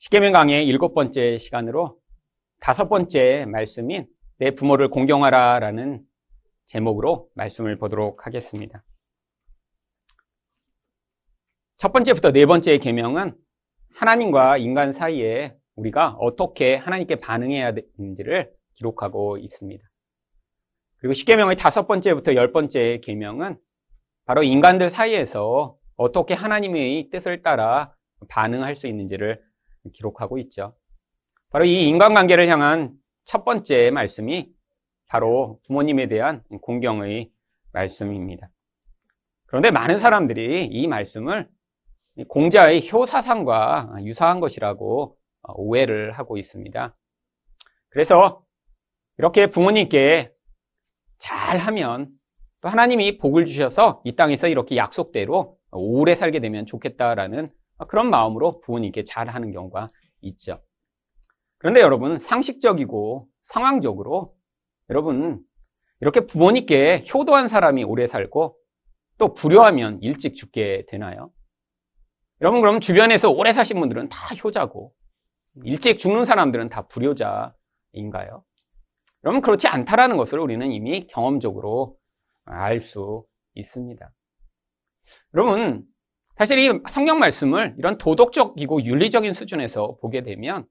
십계명 강의 일곱 번째 시간으로 다섯 번째 말씀인 내 부모를 공경하라라는 제목으로 말씀을 보도록 하겠습니다. 첫 번째부터 네 번째 계명은 하나님과 인간 사이에 우리가 어떻게 하나님께 반응해야 되는지를 기록하고 있습니다. 그리고 십계명의 다섯 번째부터 열 번째 계명은 바로 인간들 사이에서 어떻게 하나님의 뜻을 따라 반응할 수 있는지를 기록하고 있죠. 바로 이 인간관계를 향한 첫 번째 말씀이 바로 부모님에 대한 공경의 말씀입니다. 그런데 많은 사람들이 이 말씀을 공자의 효사상과 유사한 것이라고 오해를 하고 있습니다. 그래서 이렇게 부모님께 잘하면 또 하나님이 복을 주셔서 이 땅에서 이렇게 약속대로 오래 살게 되면 좋겠다라는 그런 마음으로 부모님께 잘하는 경우가 있죠. 그런데 여러분 상식적이고 상황적으로 여러분 이렇게 부모님께 효도한 사람이 오래 살고 또 불효하면 일찍 죽게 되나요? 여러분 그럼 주변에서 오래 사신 분들은 다 효자고 일찍 죽는 사람들은 다 불효자인가요? 여러분 그렇지 않다라는 것을 우리는 이미 경험적으로 알 수 있습니다. 여러분 사실 이 성경 말씀을 이런 도덕적이고 윤리적인 수준에서 보게 되면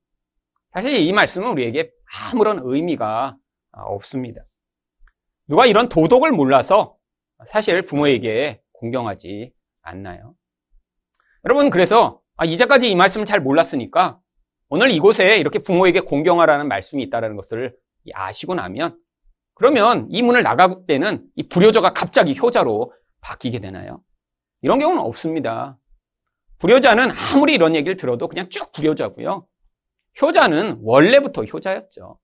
사실 이 말씀은 우리에게 아무런 의미가 없습니다. 누가 이런 도덕을 몰라서 사실 부모에게 공경하지 않나요? 여러분 그래서 아, 이제까지 이 말씀을 잘 몰랐으니까 오늘 이곳에 이렇게 부모에게 공경하라는 말씀이 있다는 것을 아시고 나면 그러면 이 문을 나갈 때는 이 불효자가 갑자기 효자로 바뀌게 되나요? 이런 경우는 없습니다. 불효자는 아무리 이런 얘기를 들어도 그냥 쭉 불효자고요. 효자는 원래부터 효자였죠.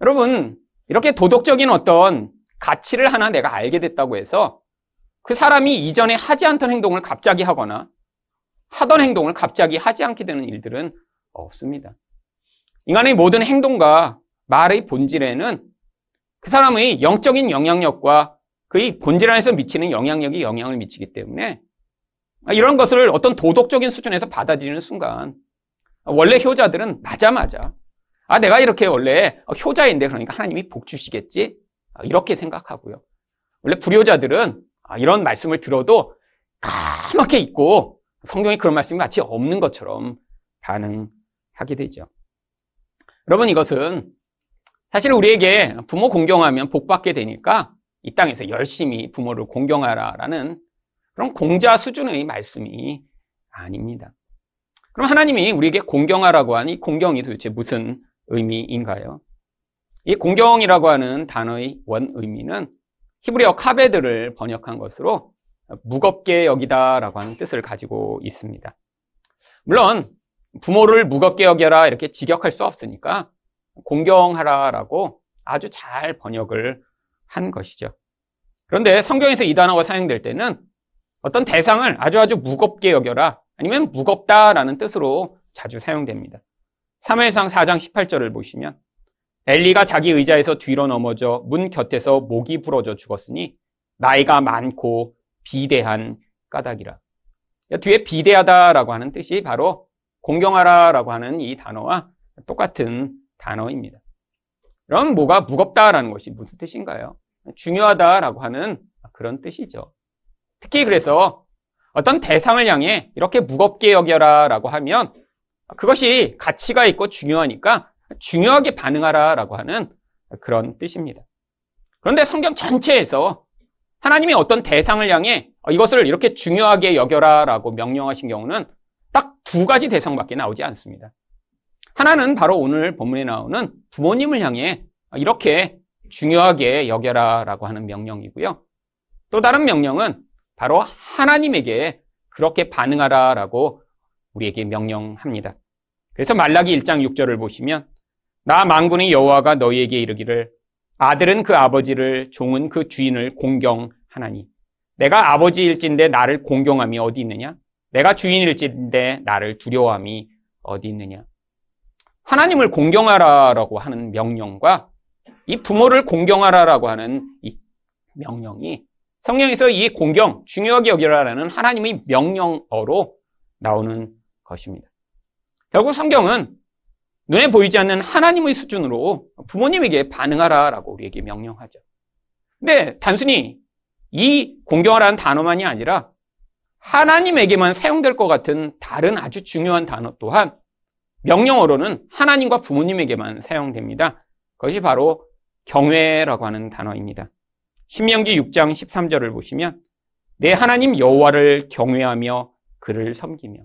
여러분, 이렇게 도덕적인 어떤 가치를 하나 내가 알게 됐다고 해서 그 사람이 이전에 하지 않던 행동을 갑자기 하거나 하던 행동을 갑자기 하지 않게 되는 일들은 없습니다. 인간의 모든 행동과 말의 본질에는 그 사람의 영적인 영향력과 그의 본질 안에서 미치는 영향력이 영향을 미치기 때문에 이런 것을 어떤 도덕적인 수준에서 받아들이는 순간 원래 효자들은 맞아. 아 내가 이렇게 원래 효자인데 그러니까 하나님이 복 주시겠지 이렇게 생각하고요. 원래 불효자들은 이런 말씀을 들어도 까맣게 있고 성경에 그런 말씀이 마치 없는 것처럼 반응하게 되죠. 여러분 이것은 사실 우리에게 부모 공경하면 복 받게 되니까 이 땅에서 열심히 부모를 공경하라라는 그런 공자 수준의 말씀이 아닙니다. 그럼 하나님이 우리에게 공경하라고 하니 공경이 도대체 무슨 의미인가요? 이 공경이라고 하는 단어의 원 의미는 히브리어 카베드를 번역한 것으로 무겁게 여기다라고 하는 뜻을 가지고 있습니다. 물론 부모를 무겁게 여겨라 이렇게 직역할 수 없으니까 공경하라라고 아주 잘 번역을 한 것이죠. 그런데 성경에서 이 단어가 사용될 때는 어떤 대상을 아주 아주 무겁게 여겨라 아니면 무겁다라는 뜻으로 자주 사용됩니다. 3회상 4장 18절을 보시면 엘리가 자기 의자에서 뒤로 넘어져 문 곁에서 목이 부러져 죽었으니 나이가 많고 비대한 까닭이라. 뒤에 비대하다라고 하는 뜻이 바로 공경하라라고 하는 이 단어와 똑같은 단어입니다. 그럼 뭐가 무겁다라는 것이 무슨 뜻인가요? 중요하다라고 하는 그런 뜻이죠. 특히 그래서 어떤 대상을 향해 이렇게 무겁게 여겨라라고 하면 그것이 가치가 있고 중요하니까 중요하게 반응하라라고 하는 그런 뜻입니다. 그런데 성경 전체에서 하나님이 어떤 대상을 향해 이것을 이렇게 중요하게 여겨라라고 명령하신 경우는 딱 두 가지 대상밖에 나오지 않습니다. 하나는 바로 오늘 본문에 나오는 부모님을 향해 이렇게 중요하게 여겨라 라고 하는 명령이고요. 또 다른 명령은 바로 하나님에게 그렇게 반응하라 라고 우리에게 명령합니다. 그래서 말라기 1장 6절을 보시면 나 만군의 여호와가 너희에게 이르기를 아들은 그 아버지를 종은 그 주인을 공경하나니 내가 아버지일진데 나를 공경함이 어디 있느냐? 내가 주인일진데 나를 두려워함이 어디 있느냐? 하나님을 공경하라라고 하는 명령과 이 부모를 공경하라라고 하는 이 명령이 성령에서 이 공경, 중요하게 여기라라는 하나님의 명령어로 나오는 것입니다. 결국 성경은 눈에 보이지 않는 하나님의 수준으로 부모님에게 반응하라라고 우리에게 명령하죠. 근데 단순히 이 공경하라는 단어만이 아니라 하나님에게만 사용될 것 같은 다른 아주 중요한 단어 또한 명령어로는 하나님과 부모님에게만 사용됩니다. 그것이 바로 경외라고 하는 단어입니다. 신명기 6장 13절을 보시면 내 하나님 여호와를 경외하며 그를 섬기며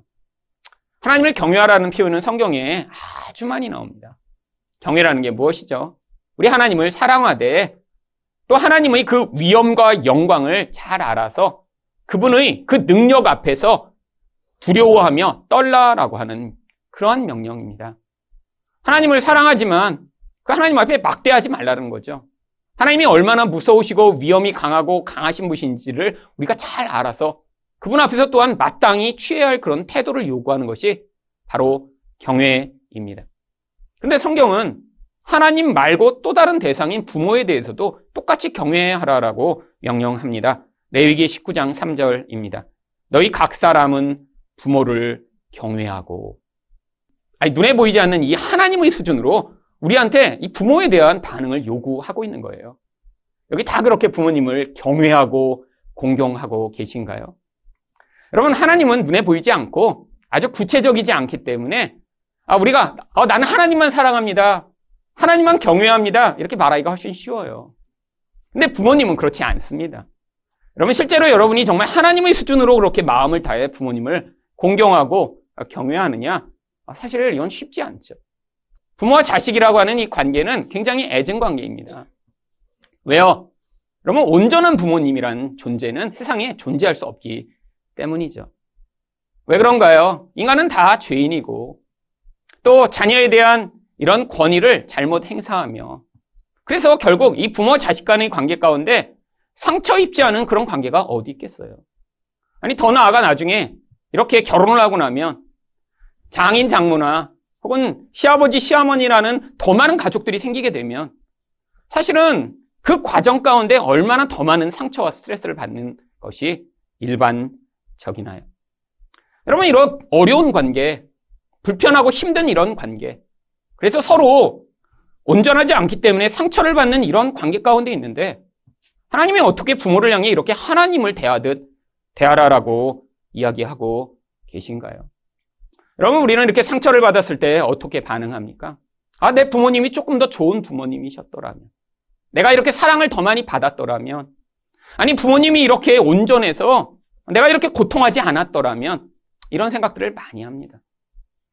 하나님을 경외하라는 표현은 성경에 아주 많이 나옵니다. 경외라는 게 무엇이죠? 우리 하나님을 사랑하되 또 하나님의 그 위엄과 영광을 잘 알아서 그분의 그 능력 앞에서 두려워하며 떨라라고 하는 그러한 명령입니다. 하나님을 사랑하지만 그 하나님 앞에 막대하지 말라는 거죠. 하나님이 얼마나 무서우시고 위험이 강하고 강하신 분인지를 우리가 잘 알아서 그분 앞에서 또한 마땅히 취해야 할 그런 태도를 요구하는 것이 바로 경외입니다. 그런데 성경은 하나님 말고 또 다른 대상인 부모에 대해서도 똑같이 경외하라라고 명령합니다. 레위기 19장 3절입니다. 너희 각 사람은 부모를 경외하고 아니 눈에 보이지 않는 이 하나님의 수준으로 우리한테 이 부모에 대한 반응을 요구하고 있는 거예요. 여기 다 그렇게 부모님을 경외하고 공경하고 계신가요? 여러분 하나님은 눈에 보이지 않고 아주 구체적이지 않기 때문에 아 우리가 어, 나는 하나님만 사랑합니다. 하나님만 경외합니다. 이렇게 말하기가 훨씬 쉬워요. 근데 부모님은 그렇지 않습니다. 여러분 실제로 여러분이 정말 하나님의 수준으로 그렇게 마음을 다해 부모님을 공경하고 경외하느냐? 아, 사실 이건 쉽지 않죠. 부모와 자식이라고 하는 이 관계는 굉장히 애증 관계입니다. 왜요? 여러분 온전한 부모님이란 존재는 세상에 존재할 수 없기 때문이죠. 왜 그런가요? 인간은 다 죄인이고 또 자녀에 대한 이런 권위를 잘못 행사하며 그래서 결국 이 부모 자식 간의 관계 가운데 상처 입지 않은 그런 관계가 어디 있겠어요? 아니 더 나아가 나중에 이렇게 결혼을 하고 나면 장인 장모나 혹은 시아버지 시어머니라는 더 많은 가족들이 생기게 되면 사실은 그 과정 가운데 얼마나 더 많은 상처와 스트레스를 받는 것이 일반적이나요? 여러분 이런 어려운 관계, 불편하고 힘든 이런 관계, 그래서 서로 온전하지 않기 때문에 상처를 받는 이런 관계 가운데 있는데 하나님이 어떻게 부모를 향해 이렇게 하나님을 대하듯 대하라라고 이야기하고 계신가요? 여러분 우리는 이렇게 상처를 받았을 때 어떻게 반응합니까? 아, 내 부모님이 조금 더 좋은 부모님이셨더라면 내가 이렇게 사랑을 더 많이 받았더라면 아니 부모님이 이렇게 온전해서 내가 이렇게 고통하지 않았더라면 이런 생각들을 많이 합니다.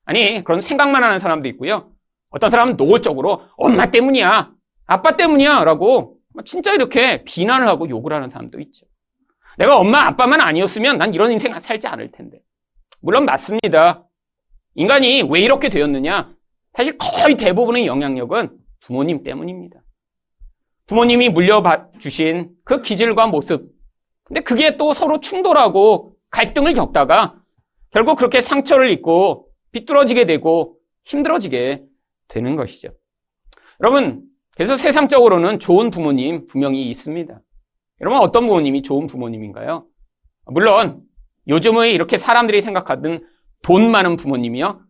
아니 그런 생각만 하는 사람도 있고요. 어떤 사람은 노골적으로 엄마 때문이야, 아빠 때문이야 라고 진짜 이렇게 비난을 하고 욕을 하는 사람도 있죠. 내가 엄마 아빠만 아니었으면 난 이런 인생 살지 않을 텐데. 물론 맞습니다. 인간이 왜 이렇게 되었느냐? 사실 거의 대부분의 영향력은 부모님 때문입니다. 부모님이 물려주신 그 기질과 모습. 근데 그게 또 서로 충돌하고 갈등을 겪다가 결국 그렇게 상처를 입고 비뚤어지게 되고 힘들어지게 되는 것이죠. 여러분, 그래서 세상적으로는 좋은 부모님 분명히 있습니다. 여러분, 어떤 부모님이 좋은 부모님인가요? 물론, 요즘의 이렇게 사람들이 생각하던 돈 많은 부모님이요.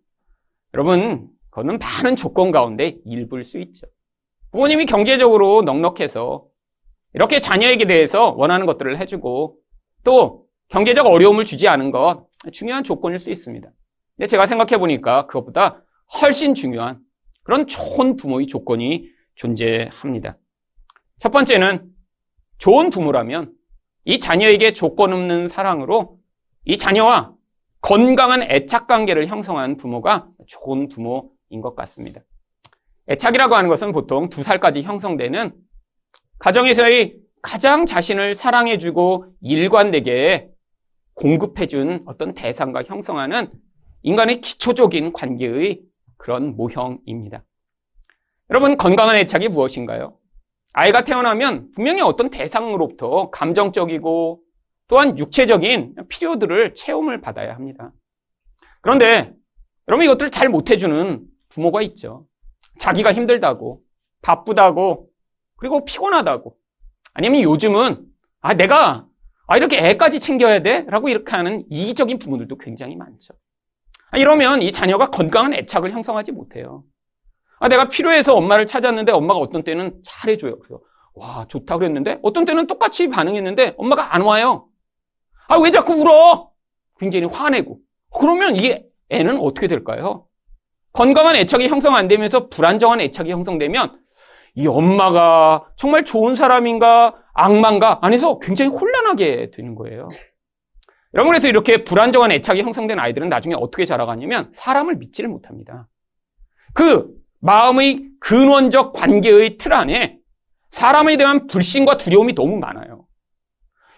여러분, 그거는 많은 조건 가운데 일부일 수 있죠. 부모님이 경제적으로 넉넉해서 이렇게 자녀에게 대해서 원하는 것들을 해주고 또 경제적 어려움을 주지 않은 것 중요한 조건일 수 있습니다. 근데 제가 생각해 보니까 그것보다 훨씬 중요한 그런 좋은 부모의 조건이 존재합니다. 첫 번째는 좋은 부모라면 이 자녀에게 조건 없는 사랑으로 이 자녀와 건강한 애착 관계를 형성한 부모가 좋은 부모인 것 같습니다. 애착이라고 하는 것은 보통 두 살까지 형성되는 가정에서의 가장 자신을 사랑해주고 일관되게 공급해준 어떤 대상과 형성하는 인간의 기초적인 관계의 그런 모형입니다. 여러분, 건강한 애착이 무엇인가요? 아이가 태어나면 분명히 어떤 대상으로부터 감정적이고 또한 육체적인 필요들을 체험을 받아야 합니다. 그런데 여러분 이것들을 잘 못해주는 부모가 있죠. 자기가 힘들다고, 바쁘다고, 그리고 피곤하다고. 아니면 요즘은, 아, 내가, 아, 이렇게 애까지 챙겨야 돼? 라고 이렇게 하는 이기적인 부모들도 굉장히 많죠. 아, 이러면 이 자녀가 건강한 애착을 형성하지 못해요. 아, 내가 필요해서 엄마를 찾았는데 엄마가 어떤 때는 잘해줘요. 그래서 와 좋다 그랬는데 어떤 때는 똑같이 반응했는데 엄마가 안 와요. 아 왜 자꾸 울어? 굉장히 화내고 그러면 이 애는 어떻게 될까요? 건강한 애착이 형성 안 되면서 불안정한 애착이 형성되면 이 엄마가 정말 좋은 사람인가 악마인가 안에서 굉장히 혼란하게 되는 거예요. 여러분 그래서 이렇게 불안정한 애착이 형성된 아이들은 나중에 어떻게 자라가냐면 사람을 믿지를 못합니다. 그 마음의 근원적 관계의 틀 안에 사람에 대한 불신과 두려움이 너무 많아요.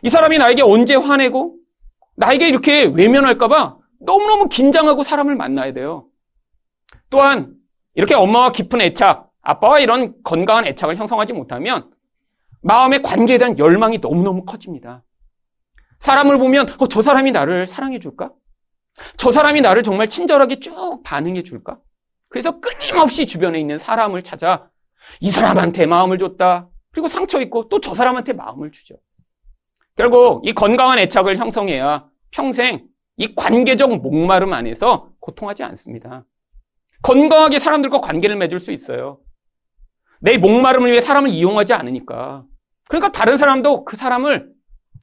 이 사람이 나에게 언제 화내고 나에게 이렇게 외면할까봐 너무너무 긴장하고 사람을 만나야 돼요. 또한 이렇게 엄마와 깊은 애착, 아빠와 이런 건강한 애착을 형성하지 못하면 마음의 관계에 대한 열망이 너무너무 커집니다. 사람을 보면 어, 저 사람이 나를 사랑해 줄까? 저 사람이 나를 정말 친절하게 쭉 반응해 줄까? 그래서 끊임없이 주변에 있는 사람을 찾아 이 사람한테 마음을 줬다. 그리고 상처 있고 또 저 사람한테 마음을 주죠. 결국 이 건강한 애착을 형성해야 평생 이 관계적 목마름 안에서 고통하지 않습니다. 건강하게 사람들과 관계를 맺을 수 있어요. 내 목마름을 위해 사람을 이용하지 않으니까. 그러니까 다른 사람도 그 사람을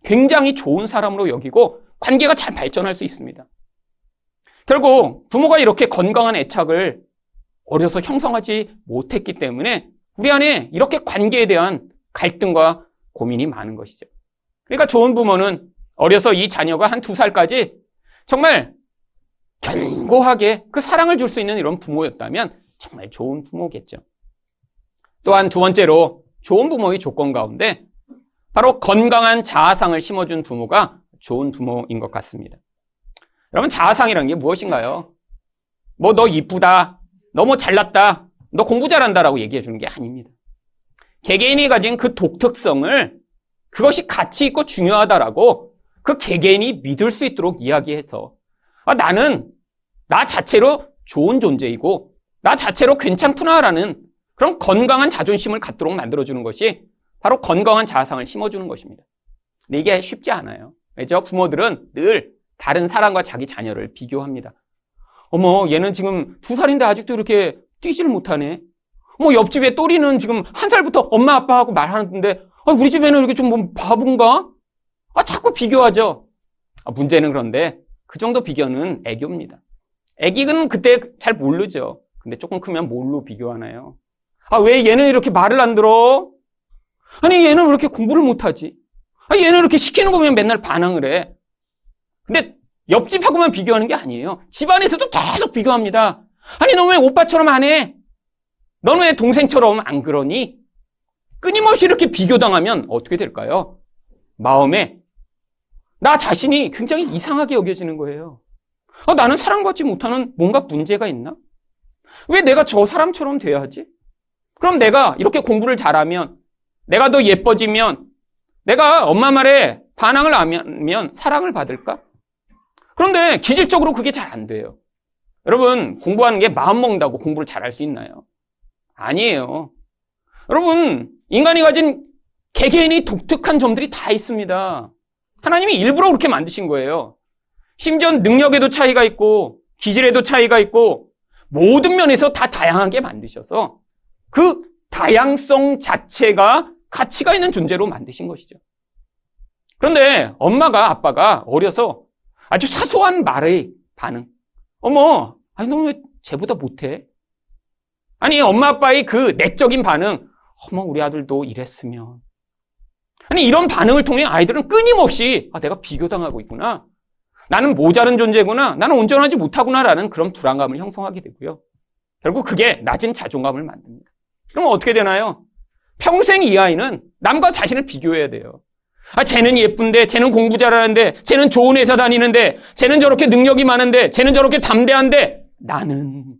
굉장히 좋은 사람으로 여기고 관계가 잘 발전할 수 있습니다. 결국 부모가 이렇게 건강한 애착을 어려서 형성하지 못했기 때문에 우리 안에 이렇게 관계에 대한 갈등과 고민이 많은 것이죠. 그러니까 좋은 부모는 어려서 이 자녀가 한 두 살까지 정말 견고하게 그 사랑을 줄 수 있는 이런 부모였다면 정말 좋은 부모겠죠. 또한 두 번째로 좋은 부모의 조건 가운데 바로 건강한 자아상을 심어준 부모가 좋은 부모인 것 같습니다. 여러분 자아상이라는 게 무엇인가요? 뭐 너 이쁘다, 너무 잘났다, 너 공부 잘한다라고 얘기해 주는 게 아닙니다. 개개인이 가진 그 독특성을 그것이 가치 있고 중요하다라고 그 개개인이 믿을 수 있도록 이야기해서 아, 나는 나 자체로 좋은 존재이고 나 자체로 괜찮구나라는 그런 건강한 자존심을 갖도록 만들어주는 것이 바로 건강한 자아상을 심어주는 것입니다. 근데 이게 쉽지 않아요. 왜죠? 부모들은 늘 다른 사람과 자기 자녀를 비교합니다. 어머, 얘는 지금 두 살인데 아직도 이렇게 뛰지를 못하네. 뭐 옆집에 또리는 지금 한 살부터 엄마 아빠하고 말하는데 아, 우리 집에는 이렇게 좀 뭐 바본가? 아, 자꾸 비교하죠. 아, 문제는 그런데 그 정도 비교는 애교입니다. 애기는 그때 잘 모르죠. 근데 조금 크면 뭘로 비교하나요? 아, 왜 얘는 이렇게 말을 안 들어? 아니, 얘는 왜 이렇게 공부를 못하지? 아, 얘는 이렇게 시키는 거 보면 맨날 반항을 해. 근데 옆집하고만 비교하는 게 아니에요. 집안에서도 계속 비교합니다. 아니, 너 왜 오빠처럼 안 해? 너는 왜 동생처럼 안 그러니? 끊임없이 이렇게 비교당하면 어떻게 될까요? 마음에 나 자신이 굉장히 이상하게 여겨지는 거예요. 아, 나는 사랑받지 못하는 뭔가 문제가 있나? 왜 내가 저 사람처럼 돼야지? 그럼 내가 이렇게 공부를 잘하면, 내가 더 예뻐지면, 내가 엄마 말에 반항을 하면 사랑을 받을까? 그런데 기질적으로 그게 잘 안 돼요. 여러분, 공부하는 게 마음 먹는다고 공부를 잘할 수 있나요? 아니에요. 여러분, 인간이 가진 개개인이 독특한 점들이 다 있습니다. 하나님이 일부러 그렇게 만드신 거예요. 심지어 능력에도 차이가 있고, 기질에도 차이가 있고, 모든 면에서 다 다양하게 만드셔서 그 다양성 자체가 가치가 있는 존재로 만드신 것이죠. 그런데 엄마가 아빠가 어려서 아주 사소한 말의 반응. 어머, 아니, 너왜 쟤보다 못해? 아니, 엄마 아빠의 그 내적인 반응. 어머, 우리 아들도 이랬으면. 아니, 이런 반응을 통해 아이들은 끊임없이, 아, 내가 비교당하고 있구나. 나는 모자른 존재구나. 나는 온전하지 못하구나라는 그런 불안감을 형성하게 되고요. 결국 그게 낮은 자존감을 만듭니다. 그럼 어떻게 되나요? 평생 이 아이는 남과 자신을 비교해야 돼요. 아, 쟤는 예쁜데, 쟤는 공부 잘하는데, 쟤는 좋은 회사 다니는데, 쟤는 저렇게 능력이 많은데, 쟤는 저렇게 담대한데, 나는.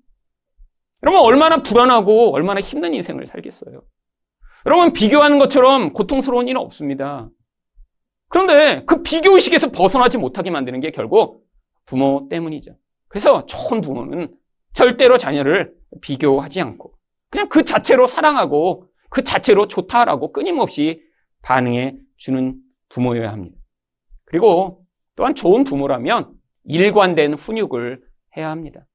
여러분, 얼마나 불안하고, 얼마나 힘든 인생을 살겠어요. 여러분, 비교하는 것처럼 고통스러운 일은 없습니다. 그런데 그 비교의식에서 벗어나지 못하게 만드는 게 결국 부모 때문이죠. 그래서 좋은 부모는 절대로 자녀를 비교하지 않고 그냥 그 자체로 사랑하고 그 자체로 좋다라고 끊임없이 반응해 주는 부모여야 합니다. 그리고 또한 좋은 부모라면 일관된 훈육을 해야 합니다.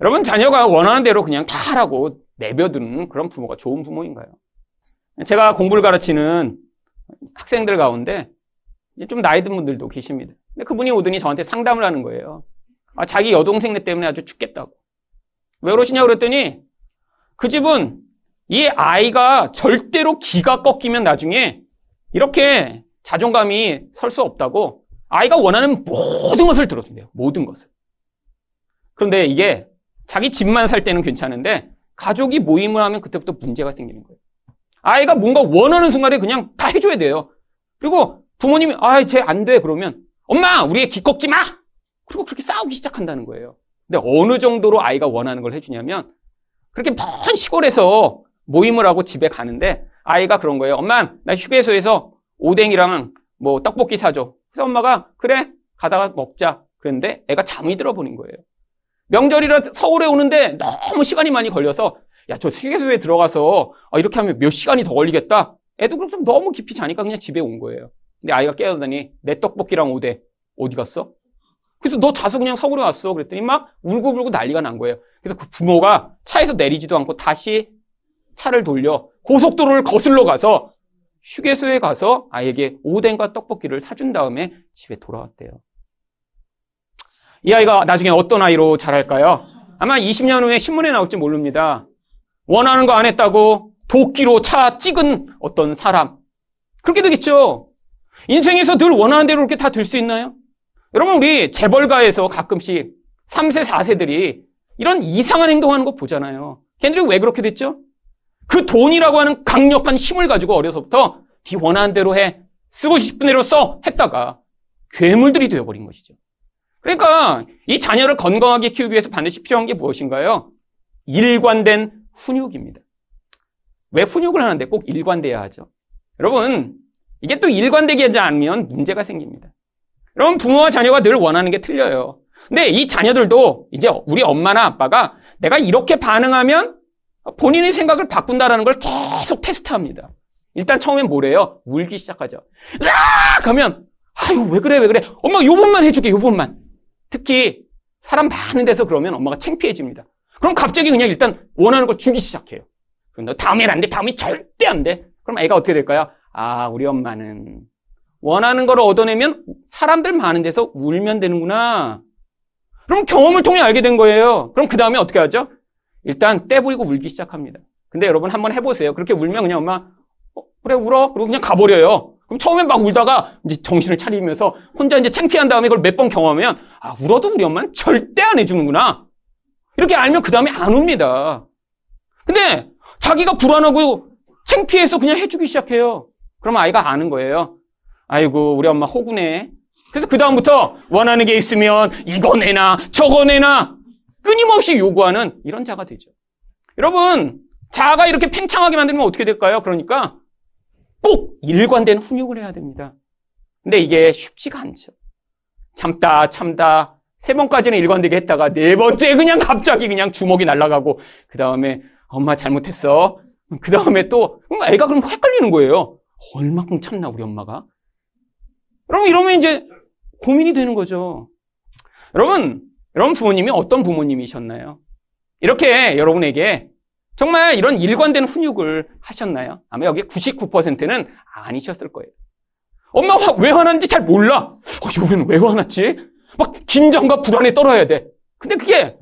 여러분, 자녀가 원하는 대로 그냥 다 하라고 내버두는 그런 부모가 좋은 부모인가요? 제가 공부를 가르치는 학생들 가운데 좀 나이 든 분들도 계십니다. 근데 그분이 오더니 저한테 상담을 하는 거예요. 아, 자기 여동생네 때문에 아주 죽겠다고. 왜 그러시냐고 그랬더니 그 집은 이 아이가 절대로 기가 꺾이면 나중에 이렇게 자존감이 설 수 없다고 아이가 원하는 모든 것을 들어준대요. 모든 것을. 그런데 이게 자기 집만 살 때는 괜찮은데 가족이 모임을 하면 그때부터 문제가 생기는 거예요. 아이가 뭔가 원하는 순간에 그냥 다 해줘야 돼요. 그리고 부모님이 아, 쟤안 돼. 그러면 엄마, 우리 애 기꺾지 마. 그리고 그렇게 싸우기 시작한다는 거예요. 근데 어느 정도로 아이가 원하는 걸 해주냐면 그렇게 먼 시골에서 모임을 하고 집에 가는데 아이가 그런 거예요. 엄마, 나 휴게소에서 오뎅이랑 뭐 떡볶이 사줘. 그래서 엄마가 그래 가다가 먹자. 그랬는데 애가 잠이 들어버린 거예요. 명절이라 서울에 오는데 너무 시간이 많이 걸려서 야, 저 휴게소에 들어가서 아, 이렇게 하면 몇 시간이 더 걸리겠다. 애도 그럼 너무 깊이 자니까 그냥 집에 온 거예요. 근데 아이가 깨어나더니 내 떡볶이랑 오뎅 어디 갔어? 그래서 너 자서 그냥 서울에 왔어. 그랬더니 막 울고불고 난리가 난 거예요. 그래서 그 부모가 차에서 내리지도 않고 다시 차를 돌려 고속도로를 거슬러 가서 휴게소에 가서 아이에게 오뎅과 떡볶이를 사준 다음에 집에 돌아왔대요. 이 아이가 나중에 어떤 아이로 자랄까요? 아마 20년 후에 신문에 나올지 모릅니다. 원하는 거 안 했다고 도끼로 차 찍은 어떤 사람. 그렇게 되겠죠. 인생에서 늘 원하는 대로 이렇게 다 될 수 있나요? 여러분, 우리 재벌가에서 가끔씩 3세, 4세들이 이런 이상한 행동하는 거 보잖아요. 걔네들이 왜 그렇게 됐죠? 그 돈이라고 하는 강력한 힘을 가지고 어려서부터 네 원하는 대로 해, 쓰고 싶은 대로 써 했다가 괴물들이 되어버린 것이죠. 그러니까 이 자녀를 건강하게 키우기 위해서 반드시 필요한 게 무엇인가요? 일관된 훈육입니다. 왜 훈육을 하는데 꼭 일관돼야 하죠? 여러분, 이게 또 일관되게 하지 않으면 문제가 생깁니다. 여러분, 부모와 자녀가 늘 원하는 게 틀려요. 근데 이 자녀들도 이제 우리 엄마나 아빠가 내가 이렇게 반응하면 본인의 생각을 바꾼다라는 걸 계속 테스트합니다. 일단 처음엔 뭐래요? 울기 시작하죠. 으악! 하면 아유 왜 그래 왜 그래 엄마 요번만 해줄게 요번만 특히 사람 많은 데서 그러면 엄마가 창피해집니다. 그럼 갑자기 그냥 일단 원하는 걸 주기 시작해요. 그럼 너 다음엔 안 돼. 다음에 절대 안 돼. 그럼 애가 어떻게 될까요? 아, 우리 엄마는 원하는 걸 얻어내면 사람들 많은 데서 울면 되는구나. 그럼 경험을 통해 알게 된 거예요. 그럼 그 다음에 어떻게 하죠? 일단 떼부리고 울기 시작합니다. 근데 여러분 한번 해보세요. 그렇게 울면 그냥 엄마, 어, 그래, 울어. 그리고 그냥 가버려요. 그럼 처음엔 막 울다가 이제 정신을 차리면서 혼자 이제 창피한 다음에 그걸 몇 번 경험하면, 아, 울어도 우리 엄마는 절대 안 해주는구나. 이렇게 알면 그 다음에 안 웁니다. 근데 자기가 불안하고 창피해서 그냥 해주기 시작해요. 그럼 아이가 아는 거예요. 아이고, 우리 엄마 호구네. 그래서 그 다음부터 원하는 게 있으면 이거 내놔, 저거 내놔. 끊임없이 요구하는 이런 자가 되죠. 여러분, 자가 이렇게 팽창하게 만들면 어떻게 될까요? 그러니까 꼭 일관된 훈육을 해야 됩니다. 근데 이게 쉽지가 않죠. 참다, 참다, 세 번까지는 일관되게 했다가 네 번째 그냥 갑자기 그냥 주먹이 날아가고 그 다음에 엄마 잘못했어. 그 다음에 또 애가 그럼 헷갈리는 거예요. 얼마큼 참나 우리 엄마가? 여러분 이러면 이제 고민이 되는 거죠. 여러분, 여러분 부모님이 어떤 부모님이셨나요? 이렇게 여러분에게 정말 이런 일관된 훈육을 하셨나요? 아마 여기 99%는 아니셨을 거예요. 엄마가 왜 화났는지 잘 몰라. 어, 이번엔 왜 화났지? 막 긴장과 불안에 떨어야 돼. 근데 그게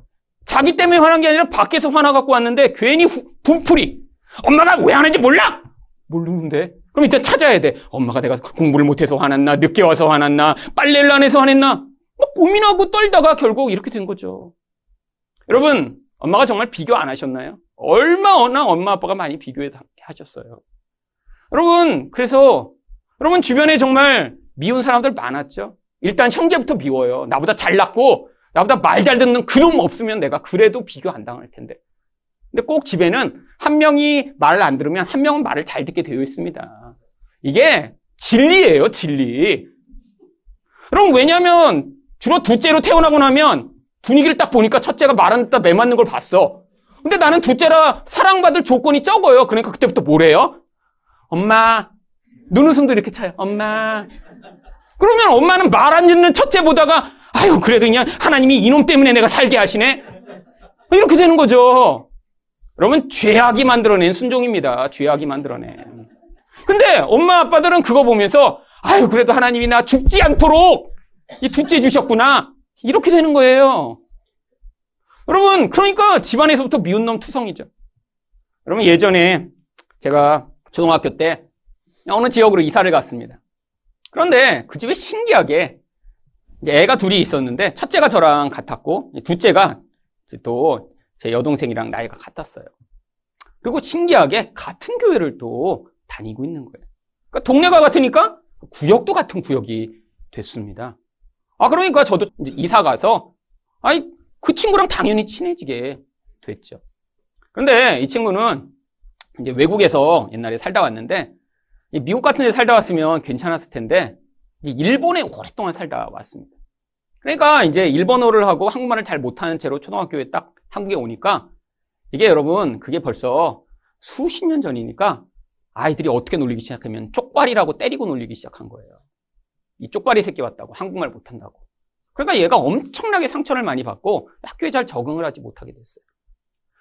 자기 때문에 화난 게 아니라 밖에서 화나 갖고 왔는데 괜히 후, 분풀이. 엄마가 왜 화는지 몰라! 모르는데. 그럼 일단 찾아야 돼. 엄마가 내가 공부를 못해서 화났나? 늦게 와서 화났나? 빨래를 안 해서 화냈나? 막 고민하고 떨다가 결국 이렇게 된 거죠. 여러분, 엄마가 정말 비교 안 하셨나요? 얼마나 엄마 아빠가 많이 비교해 하셨어요. 여러분, 그래서 여러분 주변에 정말 미운 사람들 많았죠? 일단 형제부터 미워요. 나보다 잘났고 나보다 말 잘 듣는 그놈 없으면 내가 그래도 비교 안 당할 텐데. 근데 꼭 집에는 한 명이 말을 안 들으면 한 명은 말을 잘 듣게 되어 있습니다. 이게 진리예요, 진리. 그럼 왜냐면 주로 둘째로 태어나고 나면 분위기를 딱 보니까 첫째가 말 안 듣다 매 맞는 걸 봤어. 근데 나는 둘째라 사랑받을 조건이 적어요. 그러니까 그때부터 뭐래요? 엄마, 눈웃음도 이렇게 차요. 엄마, 그러면 엄마는 말 안 듣는 첫째 보다가 아유, 그래도 그냥 하나님이 이놈 때문에 내가 살게 하시네? 이렇게 되는 거죠. 여러분, 죄악이 만들어낸 순종입니다. 죄악이 만들어낸. 근데 엄마 아빠들은 그거 보면서 아유, 그래도 하나님이 나 죽지 않도록 이 둘째 주셨구나. 이렇게 되는 거예요. 여러분, 그러니까 집안에서부터 미운 놈 투성이죠. 여러분, 예전에 제가 초등학교 때 어느 지역으로 이사를 갔습니다. 그런데 그 집에 신기하게 이제 애가 둘이 있었는데 첫째가 저랑 같았고 둘째가 또 제 여동생이랑 나이가 같았어요. 그리고 신기하게 같은 교회를 또 다니고 있는 거예요. 그러니까 동네가 같으니까 구역도 같은 구역이 됐습니다. 아 그러니까 저도 이사 가서 아이 그 친구랑 당연히 친해지게 됐죠. 그런데 이 친구는 이제 외국에서 옛날에 살다 왔는데 미국 같은 데 살다 왔으면 괜찮았을 텐데 일본에 오랫동안 살다 왔습니다. 그러니까 이제 일본어를 하고 한국말을 잘 못하는 채로 초등학교에 딱 한국에 오니까 이게 여러분 그게 벌써 수십 년 전이니까 아이들이 어떻게 놀리기 시작하면 쪽발이라고 때리고 놀리기 시작한 거예요. 이 쪽발이 새끼 왔다고 한국말 못한다고. 그러니까 얘가 엄청나게 상처를 많이 받고 학교에 잘 적응을 하지 못하게 됐어요.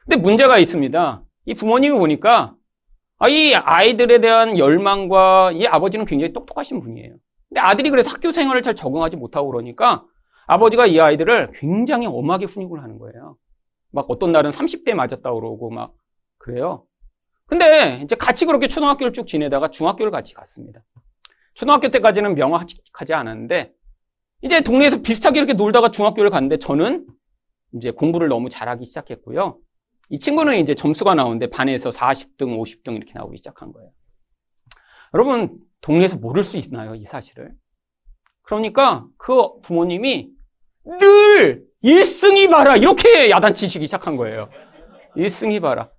근데 문제가 있습니다. 이 부모님이 보니까 아, 이 아이들에 대한 열망과 이 아버지는 굉장히 똑똑하신 분이에요. 근데 아들이 그래서 학교 생활을 잘 적응하지 못하고 그러니까 아버지가 이 아이들을 굉장히 엄하게 훈육을 하는 거예요. 막 어떤 날은 30대 맞았다 그러고 막 그래요. 근데 이제 같이 그렇게 초등학교를 쭉 지내다가 중학교를 같이 갔습니다. 초등학교 때까지는 명확하지 않았는데 이제 동네에서 비슷하게 이렇게 놀다가 중학교를 갔는데 저는 이제 공부를 너무 잘하기 시작했고요. 이 친구는 이제 점수가 나오는데 반에서 40등, 50등 이렇게 나오기 시작한 거예요. 여러분, 동네에서 모를 수 있나요? 이 사실을. 그러니까 그 부모님이 늘 1승이 봐라 이렇게 야단치시기 시작한 거예요. 1승이 봐라.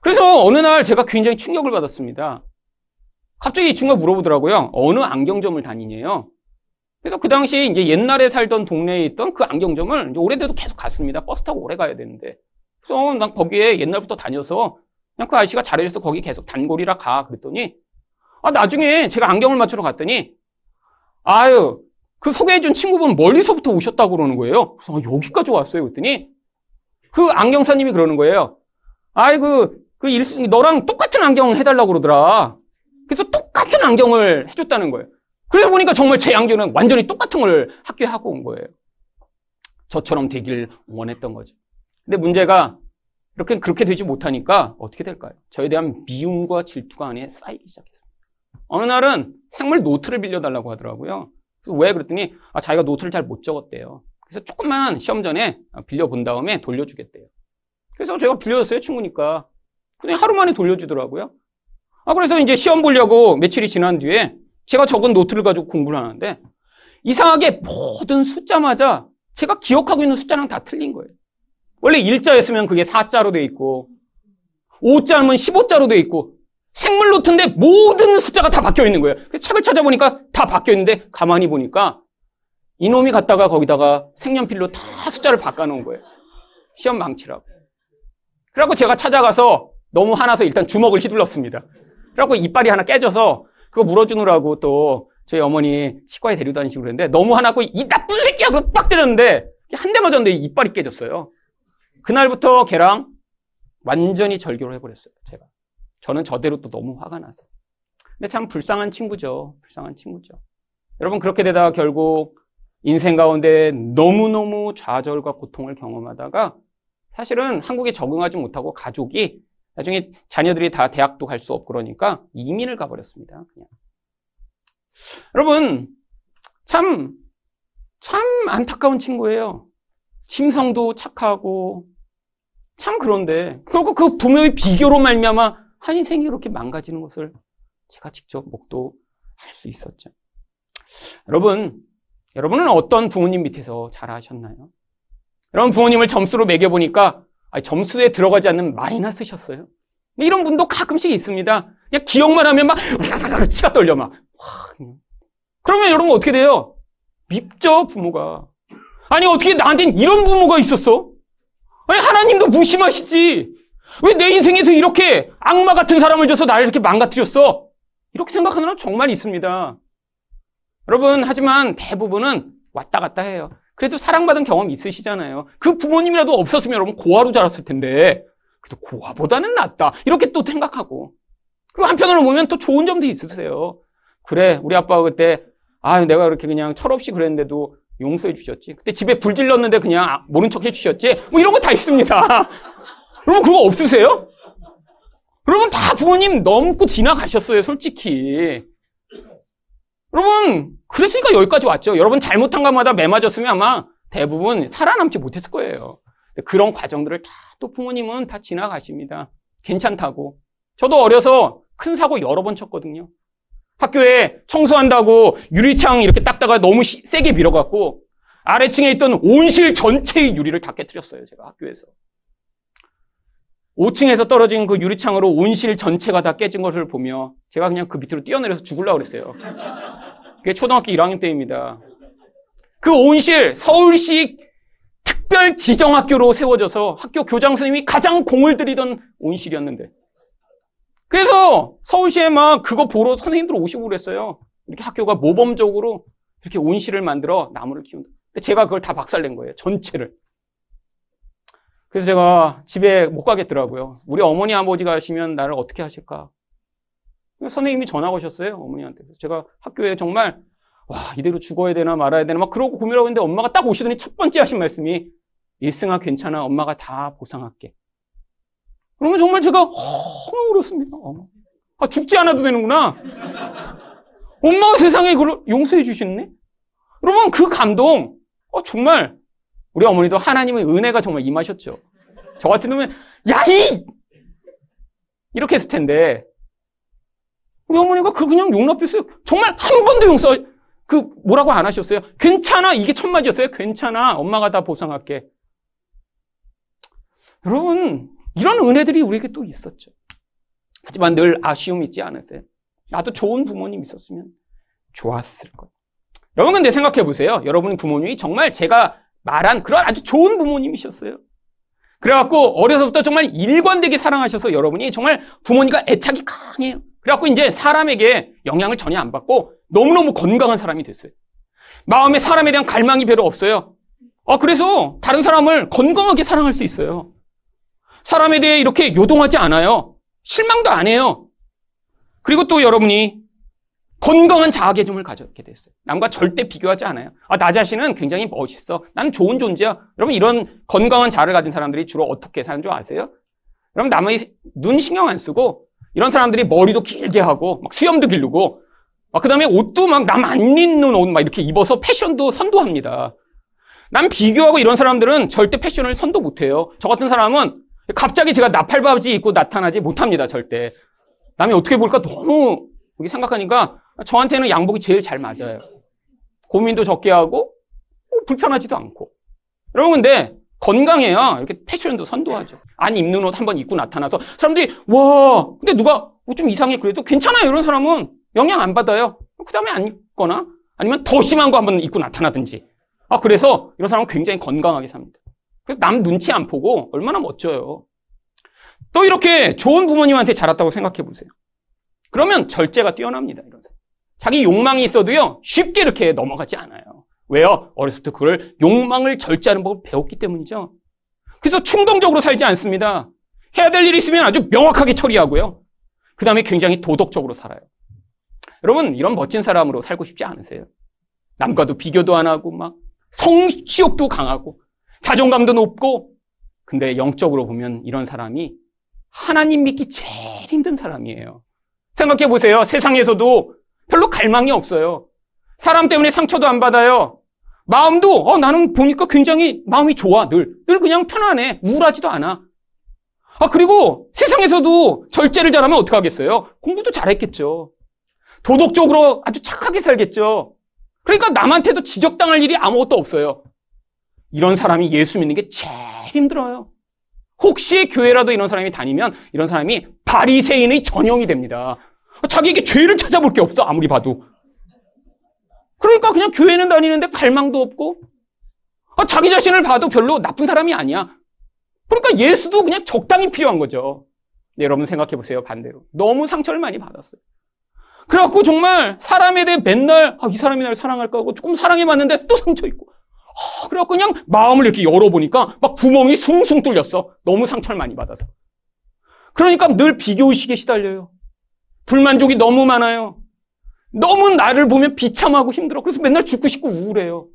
그래서 어느 날 제가 굉장히 충격을 받았습니다. 갑자기 이 친구가 물어보더라고요. 어느 안경점을 다니냐요? 그래서 그 당시 이제 옛날에 살던 동네에 있던 그 안경점을 오래돼도 계속 갔습니다. 버스 타고 오래 가야 되는데. 그래서 난 거기에 옛날부터 다녀서 그냥 그 아저씨가 잘해줘서 거기 계속 단골이라 가. 그랬더니 아, 나중에 제가 안경을 맞추러 갔더니 아유, 그 소개해준 친구분 멀리서부터 오셨다고 그러는 거예요. 그래서 아, 여기까지 왔어요. 그랬더니 그 안경사님이 그러는 거예요. 아이고, 그 일, 너랑 똑같은 안경 해달라고 그러더라. 그래서 똑같은 안경을 해줬다는 거예요. 그래서 보니까 정말 제 안경은 완전히 똑같은 걸 학교에 하고 온 거예요. 저처럼 되길 원했던 거죠. 근데 문제가 이렇게 그렇게 되지 못하니까 어떻게 될까요? 저에 대한 미움과 질투가 안에 쌓이기 시작했어요. 어느 날은 생물 노트를 빌려달라고 하더라고요. 왜 그랬더니 아, 자기가 노트를 잘 못 적었대요. 그래서 조금만 시험 전에 빌려본 다음에 돌려주겠대요. 그래서 제가 빌려줬어요, 친구니까. 근데 하루 만에 돌려주더라고요. 아, 그래서 이제 시험 보려고 며칠이 지난 뒤에 제가 적은 노트를 가지고 공부를 하는데 이상하게 모든 숫자마다 제가 기억하고 있는 숫자랑 다 틀린 거예요. 원래 1자였으면 그게 4자로 돼 있고 5자면 15자로 돼 있고 생물 노트인데 모든 숫자가 다 바뀌어 있는 거예요. 책을 찾아보니까 다 바뀌어 있는데 가만히 보니까 이놈이 갔다가 거기다가 색연필로 다 숫자를 바꿔놓은 거예요. 시험 망치라고. 그래갖고 제가 찾아가서 너무 화나서 일단 주먹을 휘둘렀습니다. 그래갖고 이빨이 하나 깨져서 그거 물어주느라고 또 저희 어머니 치과에 데리고 다니시고 그랬는데 너무 화나고 이 나쁜 새끼야! 그거 빡 때렸는데 한 대 맞았는데 이빨이 깨졌어요. 그날부터 걔랑 완전히 절교를 해버렸어요. 제가. 저는 저대로 또 너무 화가 나서. 근데 참 불쌍한 친구죠. 불쌍한 친구죠. 여러분, 그렇게 되다가 결국 인생 가운데 너무너무 좌절과 고통을 경험하다가 사실은 한국에 적응하지 못하고 가족이 나중에 자녀들이 다 대학도 갈 수 없고 그러니까 이민을 가버렸습니다. 그냥. 여러분, 참, 참 안타까운 친구예요. 심성도 착하고, 참 그런데, 그리고 그 부모의 비교로 말미암아 한 인생이 그렇게 망가지는 것을 제가 직접 목도할 수 있었죠. 여러분, 여러분은 어떤 부모님 밑에서 자라셨나요? 여러분 부모님을 점수로 매겨보니까 점수에 들어가지 않는 마이너스셨어요. 이런 분도 가끔씩 있습니다. 그냥 기억만 하면 막 치가 떨려 막. 그러면 여러분 어떻게 돼요? 밉죠 부모가. 아니 어떻게 나한테는 이런 부모가 있었어? 아니 하나님도 무심하시지. 왜 내 인생에서 이렇게 악마 같은 사람을 줘서 나를 이렇게 망가뜨렸어? 이렇게 생각하는 사람 정말 있습니다. 여러분, 하지만 대부분은 왔다 갔다 해요. 그래도 사랑받은 경험 있으시잖아요. 그 부모님이라도 없었으면 여러분 고아로 자랐을 텐데, 그래도 고아보다는 낫다. 이렇게 또 생각하고. 그리고 한편으로 보면 또 좋은 점도 있으세요. 그래, 우리 아빠가 그때, 아, 내가 그렇게 그냥 철없이 그랬는데도 용서해 주셨지. 그때 집에 불 질렀는데 그냥 모른 척 해 주셨지. 뭐 이런 거 다 있습니다. 여러분, 그거 없으세요? 여러분, 다 부모님 넘고 지나가셨어요, 솔직히. 여러분, 그랬으니까 여기까지 왔죠. 여러분 잘못한 것마다 매 맞았으면 아마 대부분 살아남지 못했을 거예요. 그런 과정들을 다 또 부모님은 다 지나가십니다. 괜찮다고. 저도 어려서 큰 사고 여러 번 쳤거든요. 학교에 청소한다고 유리창 이렇게 닦다가 너무 시, 세게 밀어갖고 아래층에 있던 온실 전체의 유리를 다 깨뜨렸어요. 제가 학교에서. 5층에서 떨어진 그 유리창으로 온실 전체가 다 깨진 것을 보며 제가 그냥 그 밑으로 뛰어내려서 죽으려고 그랬어요. 그게 초등학교 1학년 때입니다. 그 온실 서울시 특별 지정학교로 세워져서 학교 교장 선생님이 가장 공을 들이던 온실이었는데 그래서 서울시에 막 그거 보러 선생님들 오시고 그랬어요. 이렇게 학교가 모범적으로 이렇게 온실을 만들어 나무를 키운다. 제가 그걸 다 박살낸 거예요. 전체를. 그래서 제가 집에 못 가겠더라고요. 우리 어머니 아버지가 하시면 나를 어떻게 하실까? 선생님이 전화 오셨어요. 어머니한테. 제가 학교에 정말 와 이대로 죽어야 되나 말아야 되나 막 그러고 고민하고 있는데 엄마가 딱 오시더니 첫 번째 하신 말씀이 일승아 괜찮아 엄마가 다 보상할게. 그러면 정말 제가 너무 울었습니다. 아, 죽지 않아도 되는구나. 엄마가 세상에 그걸 용서해 주셨네? 여러분, 그 감동, 어, 정말, 우리 어머니도 하나님의 은혜가 정말 임하셨죠. 저 같은 놈은, 야, 이! 이렇게 했을 텐데, 우리 어머니가 그 그냥 용납했어요. 정말 한 번도 용서, 그, 뭐라고 안 하셨어요? 괜찮아. 이게 첫 마디였어요. 괜찮아. 엄마가 다 보상할게. 여러분, 이런 은혜들이 우리에게 또 있었죠. 하지만 늘 아쉬움 있지 않으세요? 나도 좋은 부모님 있었으면 좋았을 것. 여러분 근데 생각해 보세요. 여러분 부모님이 정말 제가 말한 그런 아주 좋은 부모님이셨어요. 그래갖고 어려서부터 정말 일관되게 사랑하셔서 여러분이 정말 부모니까 애착이 강해요. 그래갖고 이제 사람에게 영향을 전혀 안 받고 너무너무 건강한 사람이 됐어요. 마음에 사람에 대한 갈망이 별로 없어요. 아, 그래서 다른 사람을 건강하게 사랑할 수 있어요. 사람에 대해 이렇게 요동하지 않아요. 실망도 안 해요. 그리고 또 여러분이 건강한 자아개념을 가졌게 됐어요. 남과 절대 비교하지 않아요. 아, 나 자신은 굉장히 멋있어. 나는 좋은 존재야. 여러분, 이런 건강한 자아를 가진 사람들이 주로 어떻게 사는 줄 아세요? 여러분, 남의 눈 신경 안 쓰고, 이런 사람들이 머리도 길게 하고, 막 수염도 기르고, 그 다음에 옷도 막 남 안 입는 옷 막 이렇게 입어서 패션도 선도합니다. 남 비교하고 이런 사람들은 절대 패션을 선도 못 해요. 저 같은 사람은 갑자기 제가 나팔바지 입고 나타나지 못합니다, 절대. 남이 어떻게 볼까 너무 여기 생각하니까 저한테는 양복이 제일 잘 맞아요. 고민도 적게 하고 뭐 불편하지도 않고. 여러분 근데 건강해야 이렇게 패션도 선도하죠. 안 입는 옷 한번 입고 나타나서 사람들이 와 근데 누가 뭐좀 이상해 그래도 괜찮아요 이런 사람은 영향 안 받아요. 그 다음에 안 입거나 아니면 더 심한 거 한번 입고 나타나든지. 아 그래서 이런 사람은 굉장히 건강하게 삽니다. 남 눈치 안 보고 얼마나 멋져요. 또 이렇게 좋은 부모님한테 자랐다고 생각해 보세요. 그러면 절제가 뛰어납니다. 이런 사람. 자기 욕망이 있어도요, 쉽게 이렇게 넘어가지 않아요. 왜요? 어렸을 때 그걸 욕망을 절제하는 법을 배웠기 때문이죠. 그래서 충동적으로 살지 않습니다. 해야 될 일이 있으면 아주 명확하게 처리하고요. 그 다음에 굉장히 도덕적으로 살아요. 여러분, 이런 멋진 사람으로 살고 싶지 않으세요? 남과도 비교도 안 하고, 막, 성취욕도 강하고, 자존감도 높고, 근데 영적으로 보면 이런 사람이 하나님 믿기 제일 힘든 사람이에요. 생각해 보세요. 세상에서도 별로 갈망이 없어요. 사람 때문에 상처도 안 받아요. 마음도, 어, 나는 보니까 굉장히 마음이 좋아, 늘. 늘 그냥 편안해. 우울하지도 않아. 아, 그리고 세상에서도 절제를 잘하면 어떡하겠어요? 공부도 잘했겠죠. 도덕적으로 아주 착하게 살겠죠. 그러니까 남한테도 지적당할 일이 아무것도 없어요. 이런 사람이 예수 믿는 게 제일 힘들어요. 혹시 교회라도 이런 사람이 다니면 이런 사람이 바리새인의 전형이 됩니다. 자기에게 죄를 찾아볼 게 없어 아무리 봐도. 그러니까 그냥 교회는 다니는데 갈망도 없고 아, 자기 자신을 봐도 별로 나쁜 사람이 아니야. 그러니까 예수도 그냥 적당히 필요한 거죠. 네, 여러분 생각해 보세요 반대로. 너무 상처를 많이 받았어요. 그래갖고 정말 사람에 대해 맨날 아, 이 사람이 날 사랑할까 하고 조금 사랑해 봤는데 또 상처 있고 아, 그래갖고 그냥 마음을 이렇게 열어보니까 막 구멍이 숭숭 뚫렸어. 너무 상처를 많이 받아서. 그러니까 늘 비교의식에 시달려요. 불만족이 너무 많아요. 너무 나를 보면 비참하고 힘들어. 그래서 맨날 죽고 싶고 우울해요.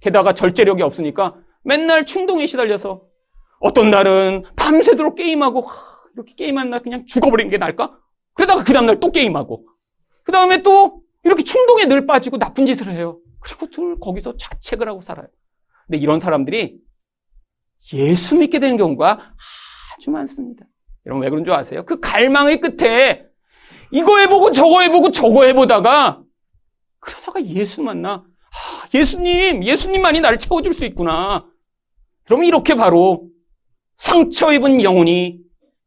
게다가 절제력이 없으니까 맨날 충동에 시달려서 어떤 날은 밤새도록 게임하고 이렇게 게임하는 날 그냥 죽어버리는 게 나을까? 그러다가 그 다음날 또 게임하고 그 다음에 또 이렇게 충동에 늘 빠지고 나쁜 짓을 해요. 그리고 늘 거기서 자책을 하고 살아요. 근데 이런 사람들이 예수 믿게 되는 경우가 아주 많습니다. 여러분 왜 그런 줄 아세요? 그 갈망의 끝에 이거 해보고 저거 해보고 저거 해보다가 그러다가 예수 만나 아, 예수님 예수님만이 나를 채워줄 수 있구나. 그러면 이렇게 바로 상처 입은 영혼이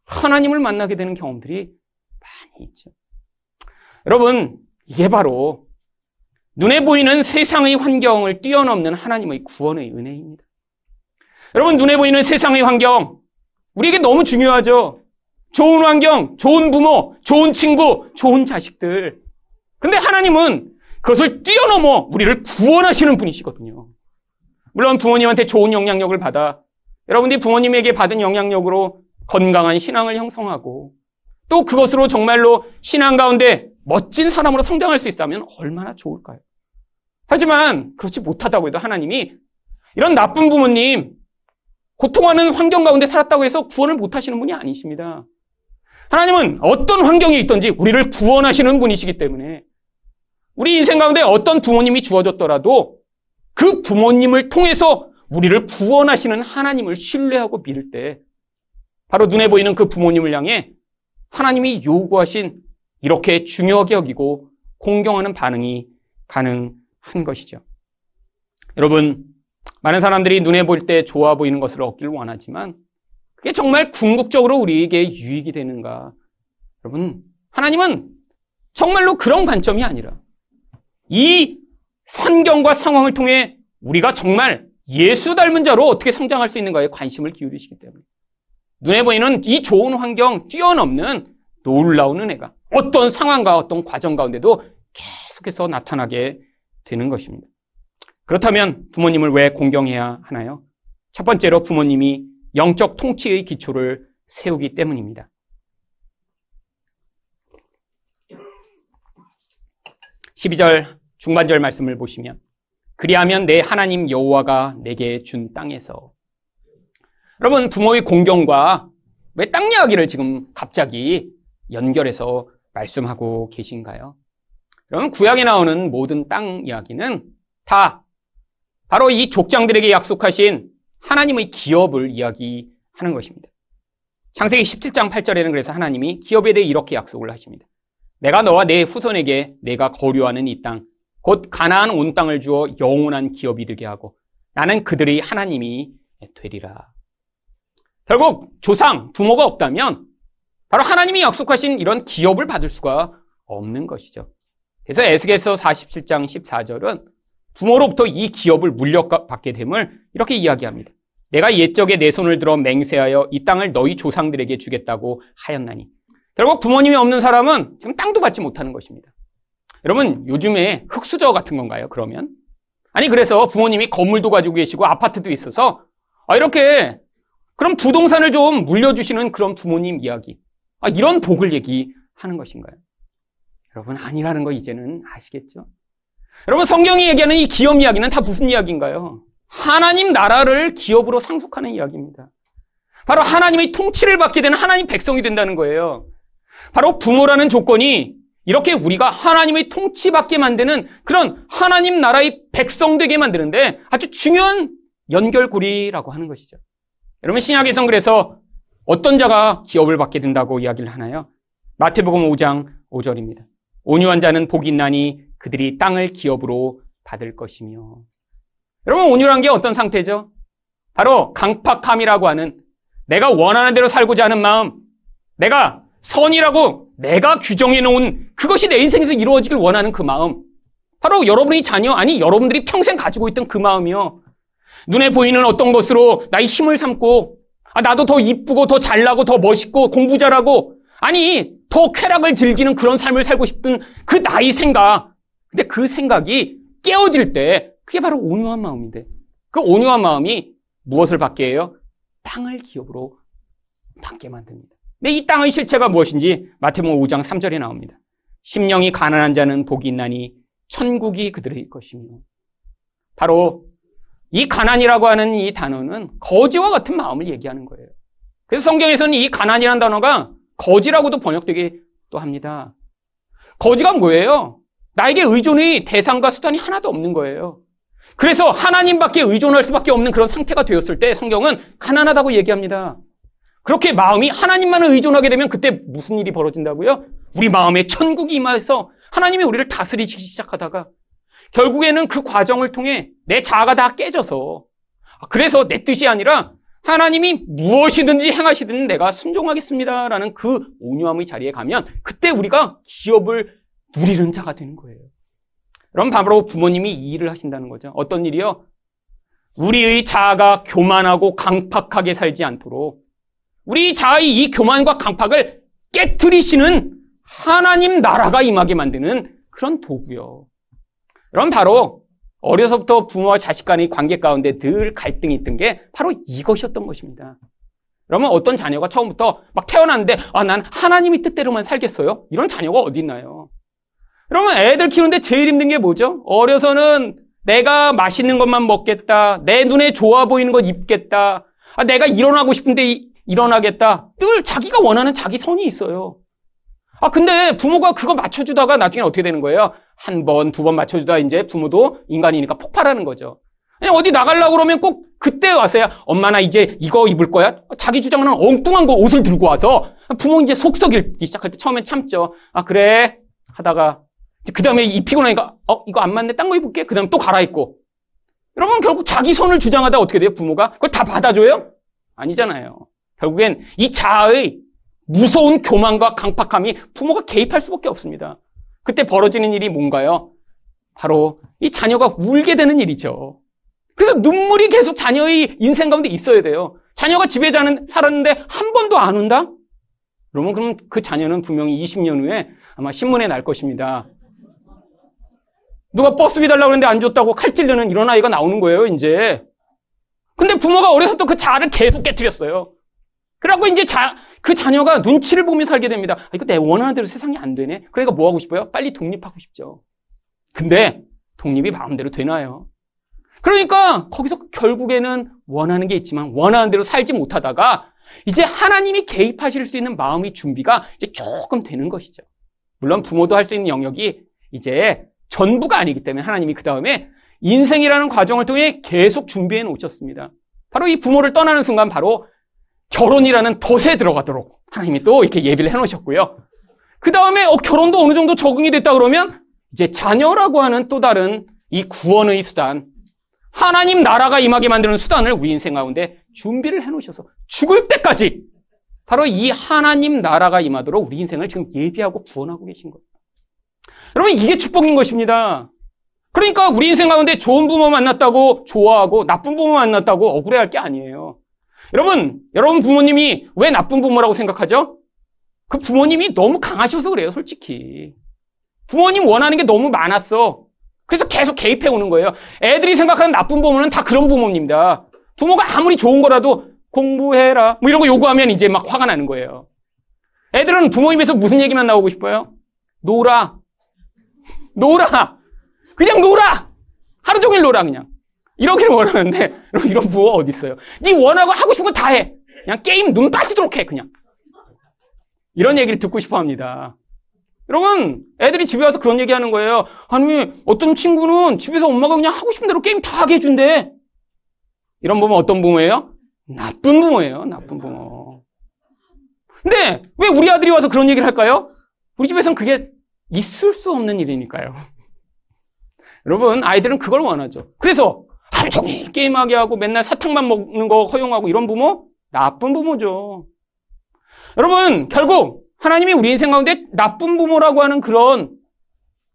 하나님을 만나게 되는 경험들이 많이 있죠. 여러분 이게 바로 눈에 보이는 세상의 환경을 뛰어넘는 하나님의 구원의 은혜입니다. 여러분 눈에 보이는 세상의 환경 우리에게 너무 중요하죠. 좋은 환경, 좋은 부모, 좋은 친구, 좋은 자식들. 근데 하나님은 그것을 뛰어넘어 우리를 구원하시는 분이시거든요. 물론 부모님한테 좋은 영향력을 받아 여러분들이 부모님에게 받은 영향력으로 건강한 신앙을 형성하고 또 그것으로 정말로 신앙 가운데 멋진 사람으로 성장할 수 있다면 얼마나 좋을까요? 하지만 그렇지 못하다고 해도 하나님이 이런 나쁜 부모님 고통하는 환경 가운데 살았다고 해서 구원을 못 하시는 분이 아니십니다. 하나님은 어떤 환경에 있든지 우리를 구원하시는 분이시기 때문에 우리 인생 가운데 어떤 부모님이 주어졌더라도 그 부모님을 통해서 우리를 구원하시는 하나님을 신뢰하고 믿을 때 바로 눈에 보이는 그 부모님을 향해 하나님이 요구하신 이렇게 중요하게 여기고 공경하는 반응이 가능 한 것이죠. 여러분, 많은 사람들이 눈에 보일 때 좋아 보이는 것을 얻기를 원하지만 그게 정말 궁극적으로 우리에게 유익이 되는가? 여러분, 하나님은 정말로 그런 관점이 아니라 이 환경과 상황을 통해 우리가 정말 예수 닮은 자로 어떻게 성장할 수 있는가에 관심을 기울이시기 때문에 눈에 보이는 이 좋은 환경 뛰어넘는 놀라운 은혜가 어떤 상황과 어떤 과정 가운데도 계속해서 나타나게 되는 것입니다. 그렇다면 부모님을 왜 공경해야 하나요? 첫 번째로 부모님이 영적 통치의 기초를 세우기 때문입니다. 12절 중반절 말씀을 보시면 그리하면 내 하나님 여호와가 내게 준 땅에서 여러분 부모의 공경과 왜 땅 이야기를 지금 갑자기 연결해서 말씀하고 계신가요? 여러분 구약에 나오는 모든 땅 이야기는 다 바로 이 족장들에게 약속하신 하나님의 기업을 이야기하는 것입니다. 창세기 17장 8절에는 그래서 하나님이 기업에 대해 이렇게 약속을 하십니다. 내가 너와 내 후손에게 내가 거류하는 이 땅, 곧 가나안 온 땅을 주어 영원한 기업이 되게 하고 나는 그들의 하나님이 되리라. 결국 조상, 부모가 없다면 바로 하나님이 약속하신 이런 기업을 받을 수가 없는 것이죠. 그래서 에스겔서 47장 14절은 부모로부터 이 기업을 물려받게 됨을 이렇게 이야기합니다. 내가 옛적에 내 손을 들어 맹세하여 이 땅을 너희 조상들에게 주겠다고 하였나니. 결국 부모님이 없는 사람은 지금 땅도 받지 못하는 것입니다. 여러분, 요즘에 흙수저 같은 건가요, 그러면? 아니, 그래서 부모님이 건물도 가지고 계시고 아파트도 있어서, 아, 이렇게, 그럼 부동산을 좀 물려주시는 그런 부모님 이야기. 아, 이런 복을 얘기하는 것인가요? 여러분, 아니라는 거 이제는 아시겠죠? 여러분 성경이 얘기하는 이 기업 이야기는 다 무슨 이야기인가요? 하나님 나라를 기업으로 상속하는 이야기입니다. 바로 하나님의 통치를 받게 되는 하나님 백성이 된다는 거예요. 바로 부모라는 조건이 이렇게 우리가 하나님의 통치받게 만드는 그런 하나님 나라의 백성 되게 만드는데 아주 중요한 연결고리라고 하는 것이죠. 여러분 신약에선 그래서 어떤 자가 기업을 받게 된다고 이야기를 하나요? 마태복음 5장 5절입니다. 온유한 자는 복이 있나니 그들이 땅을 기업으로 받을 것이며. 여러분, 온유란 게 어떤 상태죠? 바로 강팍함이라고 하는 내가 원하는 대로 살고자 하는 마음, 내가 선이라고 내가 규정해 놓은 그것이 내 인생에서 이루어지길 원하는 그 마음. 바로 여러분의 자녀, 아니, 여러분들이 평생 가지고 있던 그 마음이요. 눈에 보이는 어떤 것으로 나의 힘을 삼고, 아, 나도 더 이쁘고, 더 잘나고, 더 멋있고, 공부 잘하고, 아니, 더 쾌락을 즐기는 그런 삶을 살고 싶은 그 나의 생각. 근데 그 생각이 깨어질 때 그게 바로 온유한 마음인데 그 온유한 마음이 무엇을 받게 해요? 땅을 기업으로 받게 만듭니다. 근데 이 땅의 실체가 무엇인지 마태복음 5장 3절에 나옵니다. 심령이 가난한 자는 복이 있나니 천국이 그들의 것이며 바로 이 가난이라고 하는 이 단어는 거지와 같은 마음을 얘기하는 거예요. 그래서 성경에서는 이 가난이라는 단어가 거지라고도 번역되기도 합니다. 거지가 뭐예요? 나에게 의존의 대상과 수단이 하나도 없는 거예요. 그래서 하나님밖에 의존할 수밖에 없는 그런 상태가 되었을 때 성경은 가난하다고 얘기합니다. 그렇게 마음이 하나님만을 의존하게 되면 그때 무슨 일이 벌어진다고요? 우리 마음에 천국이 임하여서 하나님이 우리를 다스리기 시작하다가 결국에는 그 과정을 통해 내 자아가 다 깨져서 그래서 내 뜻이 아니라 하나님이 무엇이든지 행하시든 내가 순종하겠습니다라는 그 온유함의 자리에 가면 그때 우리가 기업을 누리는 자가 되는 거예요. 그럼 바로 부모님이 이 일을 하신다는 거죠. 어떤 일이요? 우리의 자아가 교만하고 강팍하게 살지 않도록 우리 자아의 이 교만과 강팍을 깨뜨리시는 하나님 나라가 임하게 만드는 그런 도구요. 그럼 바로 어려서부터 부모와 자식 간의 관계 가운데 늘 갈등이 있던 게 바로 이것이었던 것입니다. 그러면 어떤 자녀가 처음부터 막 태어났는데 아, 난 하나님의 뜻대로만 살겠어요? 이런 자녀가 어디 있나요? 그러면 애들 키우는데 제일 힘든 게 뭐죠? 어려서는 내가 맛있는 것만 먹겠다. 내 눈에 좋아 보이는 것 입겠다. 아, 내가 일어나고 싶은데 일어나겠다. 늘 자기가 원하는 자기 선이 있어요. 아, 근데 부모가 그거 맞춰주다가 나중에 어떻게 되는 거예요? 한 번, 두 번 맞춰주다 이제 부모도 인간이니까 폭발하는 거죠. 그냥 어디 나가려고 그러면 꼭 그때 와서야 엄마 나 이제 이거 입을 거야? 자기 주장은 엉뚱한 거 옷을 들고 와서 부모 이제 속 썩이기 시작할 때 처음엔 참죠. 아, 그래. 하다가 그 다음에 입히고 나니까 어, 이거 안 맞네. 딴 거 입을게. 그 다음에 또 갈아입고. 여러분 결국 자기 선을 주장하다 어떻게 돼요? 부모가? 그걸 다 받아줘요? 아니잖아요. 결국엔 이 자아의 무서운 교만과 강팍함이 부모가 개입할 수밖에 없습니다. 그때 벌어지는 일이 뭔가요? 바로 이 자녀가 울게 되는 일이죠. 그래서 눈물이 계속 자녀의 인생 가운데 있어야 돼요. 자녀가 집에 자는, 살았는데 한 번도 안 운다? 그러면 그럼 그 자녀는 분명히 20년 후에 아마 신문에 날 것입니다. 누가 버스비 달라고 그러는데 안 줬다고 칼 찔르는 이런 아이가 나오는 거예요, 이제. 근데 부모가 어려서 또그 자아를 계속 깨뜨렸어요. 그래갖고 이제 자, 그 자녀가 눈치를 보며 살게 됩니다. 아, 이거 내 원하는 대로 세상이 안 되네? 그러니까 뭐 하고 싶어요? 빨리 독립하고 싶죠. 근데 독립이 마음대로 되나요? 그러니까 거기서 결국에는 원하는 게 있지만 원하는 대로 살지 못하다가 이제 하나님이 개입하실 수 있는 마음의 준비가 이제 조금 되는 것이죠. 물론 부모도 할 수 있는 영역이 이제 전부가 아니기 때문에 하나님이 그 다음에 인생이라는 과정을 통해 계속 준비해 놓으셨습니다. 바로 이 부모를 떠나는 순간 바로 결혼이라는 덫에 들어가도록 하나님이 또 이렇게 예비를 해 놓으셨고요. 그 다음에 어, 결혼도 어느 정도 적응이 됐다 그러면 이제 자녀라고 하는 또 다른 이 구원의 수단, 하나님 나라가 임하게 만드는 수단을 우리 인생 가운데 준비를 해 놓으셔서 죽을 때까지 바로 이 하나님 나라가 임하도록 우리 인생을 지금 예비하고 구원하고 계신 거예요. 여러분, 이게 축복인 것입니다. 그러니까 우리 인생 가운데 좋은 부모 만났다고 좋아하고 나쁜 부모 만났다고 억울해할 게 아니에요. 여러분, 여러분 부모님이 왜 나쁜 부모라고 생각하죠? 그 부모님이 너무 강하셔서 그래요, 솔직히. 부모님 원하는 게 너무 많았어. 그래서 계속 개입해 오는 거예요. 애들이 생각하는 나쁜 부모는 다 그런 부모입니다. 부모가 아무리 좋은 거라도 공부해라. 뭐 이런 거 요구하면 이제 막 화가 나는 거예요. 애들은 부모님에서 무슨 얘기만 나오고 싶어요? 놀아. 놀아! 그냥 놀아! 하루 종일 놀아, 그냥. 이러기를 원하는데, 이런 부모가 어디 있어요? 네 원하고 하고 싶은 거 다 해. 그냥 게임 눈 빠지도록 해, 그냥. 이런 얘기를 듣고 싶어 합니다. 여러분, 애들이 집에 와서 그런 얘기 하는 거예요. 아니, 어떤 친구는 집에서 엄마가 그냥 하고 싶은 대로 게임 다 하게 해준대. 이런 부모 어떤 부모예요? 나쁜 부모예요, 나쁜 부모. 근데 왜 우리 아들이 와서 그런 얘기를 할까요? 우리 집에서는 그게 있을 수 없는 일이니까요. 여러분, 아이들은 그걸 원하죠. 그래서 하루 종일 게임하게 하고 맨날 사탕만 먹는 거 허용하고 이런 부모? 나쁜 부모죠. 여러분, 결국 하나님이 우리 인생 가운데 나쁜 부모라고 하는 그런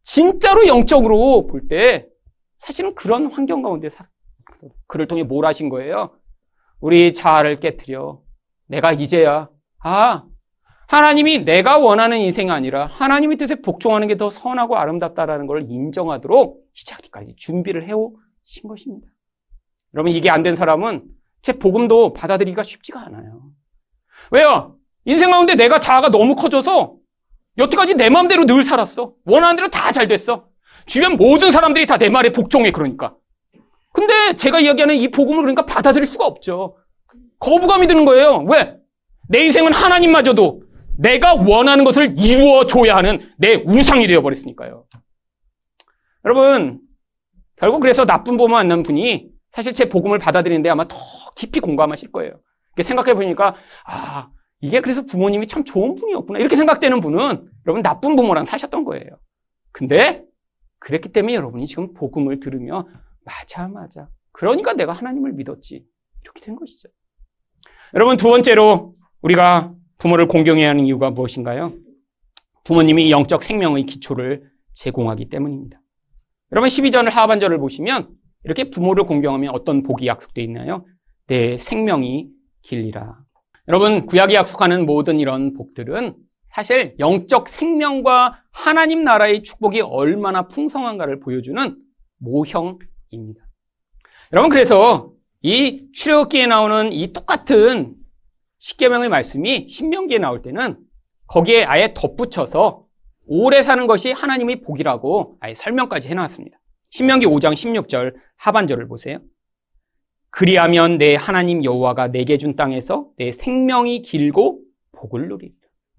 진짜로 영적으로 볼 때 사실은 그런 환경 가운데 살 그를 통해 뭘 하신 거예요? 우리 자아를 깨뜨려. 내가 이제야, 아, 하나님이 내가 원하는 인생이 아니라 하나님의 뜻에 복종하는 게 더 선하고 아름답다라는 걸 인정하도록 이 자리까지 준비를 해오신 것입니다. 여러분 이게 안 된 사람은 제 복음도 받아들이기가 쉽지가 않아요. 왜요? 인생 가운데 내가 자아가 너무 커져서 여태까지 내 마음대로 늘 살았어. 원하는 대로 다 잘 됐어. 주변 모든 사람들이 다 내 말에 복종해 그러니까. 근데 제가 이야기하는 이 복음을 그러니까 받아들일 수가 없죠. 거부감이 드는 거예요. 왜? 내 인생은 하나님마저도 내가 원하는 것을 이루어줘야 하는 내 우상이 되어버렸으니까요. 여러분, 결국 그래서 나쁜 부모 만난 분이 사실 제 복음을 받아들이는데 아마 더 깊이 공감하실 거예요. 생각해 보니까, 아, 이게 그래서 부모님이 참 좋은 분이었구나. 이렇게 생각되는 분은 여러분 나쁜 부모랑 사셨던 거예요. 근데 그랬기 때문에 여러분이 지금 복음을 들으며 맞아, 맞아. 그러니까 내가 하나님을 믿었지. 이렇게 된 것이죠. 여러분 두 번째로 우리가 부모를 공경해야 하는 이유가 무엇인가요? 부모님이 영적 생명의 기초를 제공하기 때문입니다. 여러분 12절을 하반절을 보시면 이렇게 부모를 공경하면 어떤 복이 약속되어 있나요? 내 생명이 길리라. 여러분 구약이 약속하는 모든 이런 복들은 사실 영적 생명과 하나님 나라의 축복이 얼마나 풍성한가를 보여주는 모형입니다. 여러분 그래서 이 출애굽기에 나오는 이 똑같은 십계명의 말씀이 신명기에 나올 때는 거기에 아예 덧붙여서 오래 사는 것이 하나님의 복이라고 아예 설명까지 해놨습니다. 신명기 5장 16절 하반절을 보세요. 그리하면 내 하나님 여호와가 내게 준 땅에서 내 생명이 길고 복을 누리리라.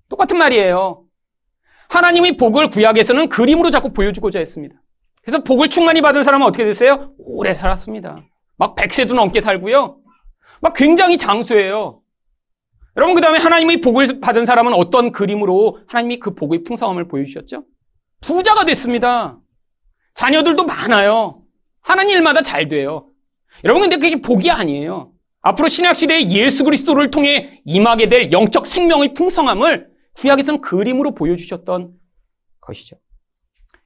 똑같은 말이에요. 하나님의 복을 구약에서는 그림으로 자꾸 보여주고자 했습니다. 그래서 복을 충만히 받은 사람은 어떻게 됐어요? 오래 살았습니다. 막 100세도 넘게 살고요. 막 굉장히 장수예요. 여러분, 그 다음에 하나님의 복을 받은 사람은 어떤 그림으로 하나님이 그 복의 풍성함을 보여주셨죠? 부자가 됐습니다. 자녀들도 많아요. 하나님 일마다 잘 돼요. 여러분, 근데 그게 복이 아니에요. 앞으로 신약 시대에 예수 그리스도를 통해 임하게 될 영적 생명의 풍성함을 구약에서는 그림으로 보여주셨던 것이죠.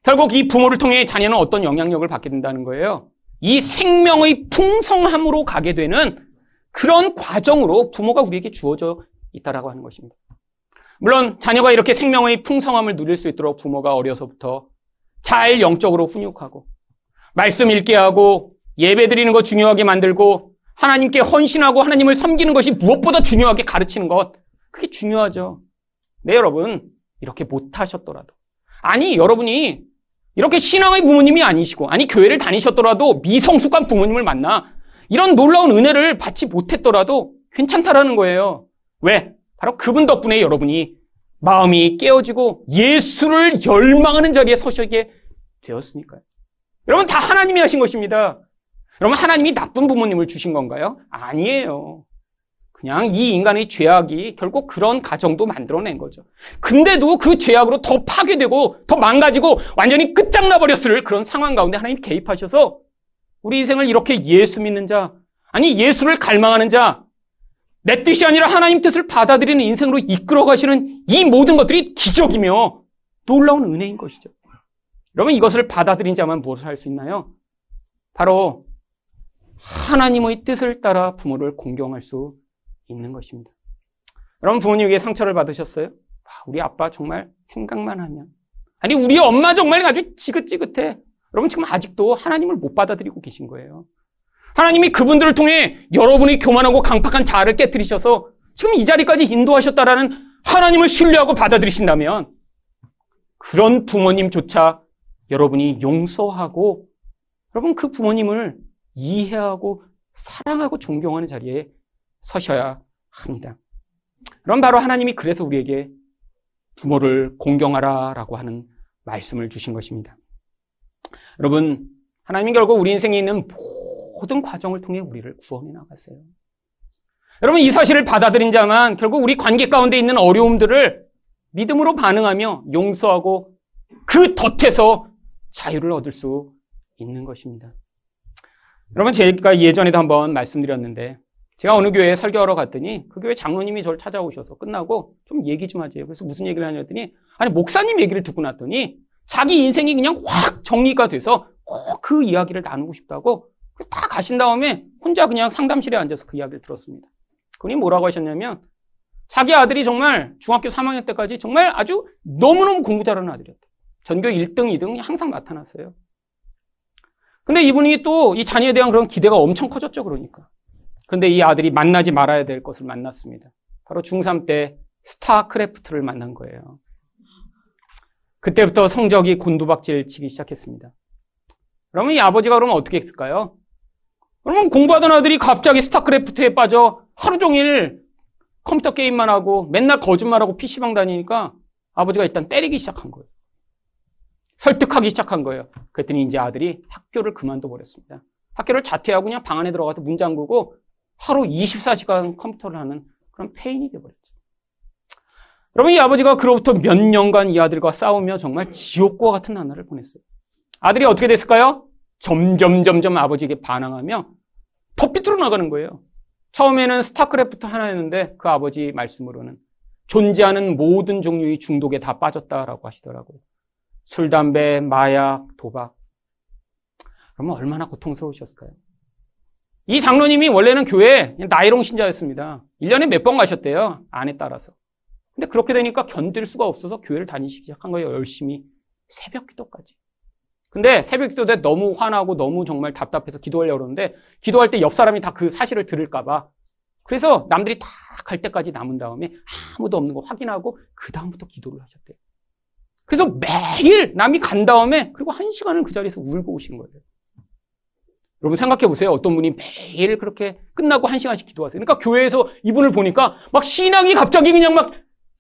결국 이 부모를 통해 자녀는 어떤 영향력을 받게 된다는 거예요. 이 생명의 풍성함으로 가게 되는 그런 과정으로 부모가 우리에게 주어져 있다라고 하는 것입니다. 물론 자녀가 이렇게 생명의 풍성함을 누릴 수 있도록 부모가 어려서부터 잘 영적으로 훈육하고 말씀 읽게 하고 예배 드리는 거 중요하게 만들고 하나님께 헌신하고 하나님을 섬기는 것이 무엇보다 중요하게 가르치는 것 그게 중요하죠. 네 여러분 이렇게 못하셨더라도 아니 여러분이 이렇게 신앙의 부모님이 아니시고 아니 교회를 다니셨더라도 미성숙한 부모님을 만나 이런 놀라운 은혜를 받지 못했더라도 괜찮다라는 거예요. 왜? 바로 그분 덕분에 여러분이 마음이 깨어지고 예수를 열망하는 자리에 서시게 되었으니까요. 여러분 다 하나님이 하신 것입니다. 여러분 하나님이 나쁜 부모님을 주신 건가요? 아니에요. 그냥 이 인간의 죄악이 결국 그런 가정도 만들어낸 거죠. 근데도 그 죄악으로 더 파괴되고 더 망가지고 완전히 끝장나 버렸을 그런 상황 가운데 하나님이 개입하셔서 우리 인생을 이렇게 예수 믿는 자, 아니 예수를 갈망하는 자, 내 뜻이 아니라 하나님 뜻을 받아들이는 인생으로 이끌어 가시는 이 모든 것들이 기적이며 놀라운 은혜인 것이죠. 여러분 이것을 받아들인 자만 무엇을 할 수 있나요? 바로 하나님의 뜻을 따라 부모를 공경할 수 있는 것입니다. 여러분 부모님에게 상처를 받으셨어요? 아, 우리 아빠 정말 생각만 하면 아니 우리 엄마 정말 아주 지긋지긋해. 여러분 지금 아직도 하나님을 못 받아들이고 계신 거예요. 하나님이 그분들을 통해 여러분이 교만하고 강팍한 자아를 깨뜨리셔서 지금 이 자리까지 인도하셨다라는 하나님을 신뢰하고 받아들이신다면 그런 부모님조차 여러분이 용서하고 여러분 그 부모님을 이해하고 사랑하고 존경하는 자리에 서셔야 합니다. 그럼 바로 하나님이 그래서 우리에게 부모를 공경하라 라고 하는 말씀을 주신 것입니다. 여러분, 하나님이 결국 우리 인생에 있는 모든 과정을 통해 우리를 구원해 나갔어요. 여러분, 이 사실을 받아들인 자만 결국 우리 관계 가운데 있는 어려움들을 믿음으로 반응하며 용서하고 그 덫에서 자유를 얻을 수 있는 것입니다. 여러분, 제가 예전에도 한번 말씀드렸는데, 제가 어느 교회에 설교하러 갔더니 그 교회 장로님이 저를 찾아오셔서 끝나고 좀 얘기 좀 하지. 그래서 무슨 얘기를 하냐 했더니, 아니, 목사님 얘기를 듣고 났더니 자기 인생이 그냥 확 정리가 돼서 그 이야기를 나누고 싶다고 다 가신 다음에 혼자 그냥 상담실에 앉아서 그 이야기를 들었습니다. 그분이 뭐라고 하셨냐면 자기 아들이 정말 중학교 3학년 때까지 정말 아주 너무너무 공부 잘하는 아들이었대. 전교 1등, 2등이 항상 나타났어요. 근데 이분이 또 이 자녀에 대한 그런 기대가 엄청 커졌죠, 그러니까. 그런데 이 아들이 만나지 말아야 될 것을 만났습니다. 바로 중3 때 스타크래프트를 만난 거예요. 그때부터 성적이 곤두박질 치기 시작했습니다. 그러면 이 아버지가 그러면 어떻게 했을까요? 그러면 공부하던 아들이 갑자기 스타크래프트에 빠져 하루 종일 컴퓨터 게임만 하고 맨날 거짓말하고 PC방 다니니까 아버지가 일단 때리기 시작한 거예요. 설득하기 시작한 거예요. 그랬더니 이제 아들이 학교를 그만둬 버렸습니다. 학교를 자퇴하고 그냥 방 안에 들어가서 문 잠그고 하루 24시간 컴퓨터를 하는 그런 폐인이 되어버렸죠. 여러분, 이 아버지가 그로부터 몇 년간 이 아들과 싸우며 정말 지옥과 같은 나날을 보냈어요. 아들이 어떻게 됐을까요? 점점, 점점 아버지에게 반항하며 더 삐뚤어 나가는 거예요. 처음에는 스타크래프트 하나였는데 그 아버지 말씀으로는 존재하는 모든 종류의 중독에 다 빠졌다라고 하시더라고요. 술, 담배, 마약, 도박. 그러면 얼마나 고통스러우셨을까요? 이 장로님이 원래는 교회 나이롱 신자였습니다. 1년에 몇 번 가셨대요. 안에 따라서. 근데 그렇게 되니까 견딜 수가 없어서 교회를 다니시기 시작한 거예요. 열심히. 새벽 기도까지. 근데 새벽 기도 때 너무 화나고 너무 정말 답답해서 기도하려고 그러는데 기도할 때 옆 사람이 다 그 사실을 들을까봐 그래서 남들이 다 갈 때까지 남은 다음에 아무도 없는 거 확인하고 그 다음부터 기도를 하셨대요. 그래서 매일 남이 간 다음에 그리고 한 시간을 그 자리에서 울고 오신 거예요. 여러분 생각해 보세요. 어떤 분이 매일 그렇게 끝나고 한 시간씩 기도하세요. 그러니까 교회에서 이분을 보니까 막 신앙이 갑자기 그냥 막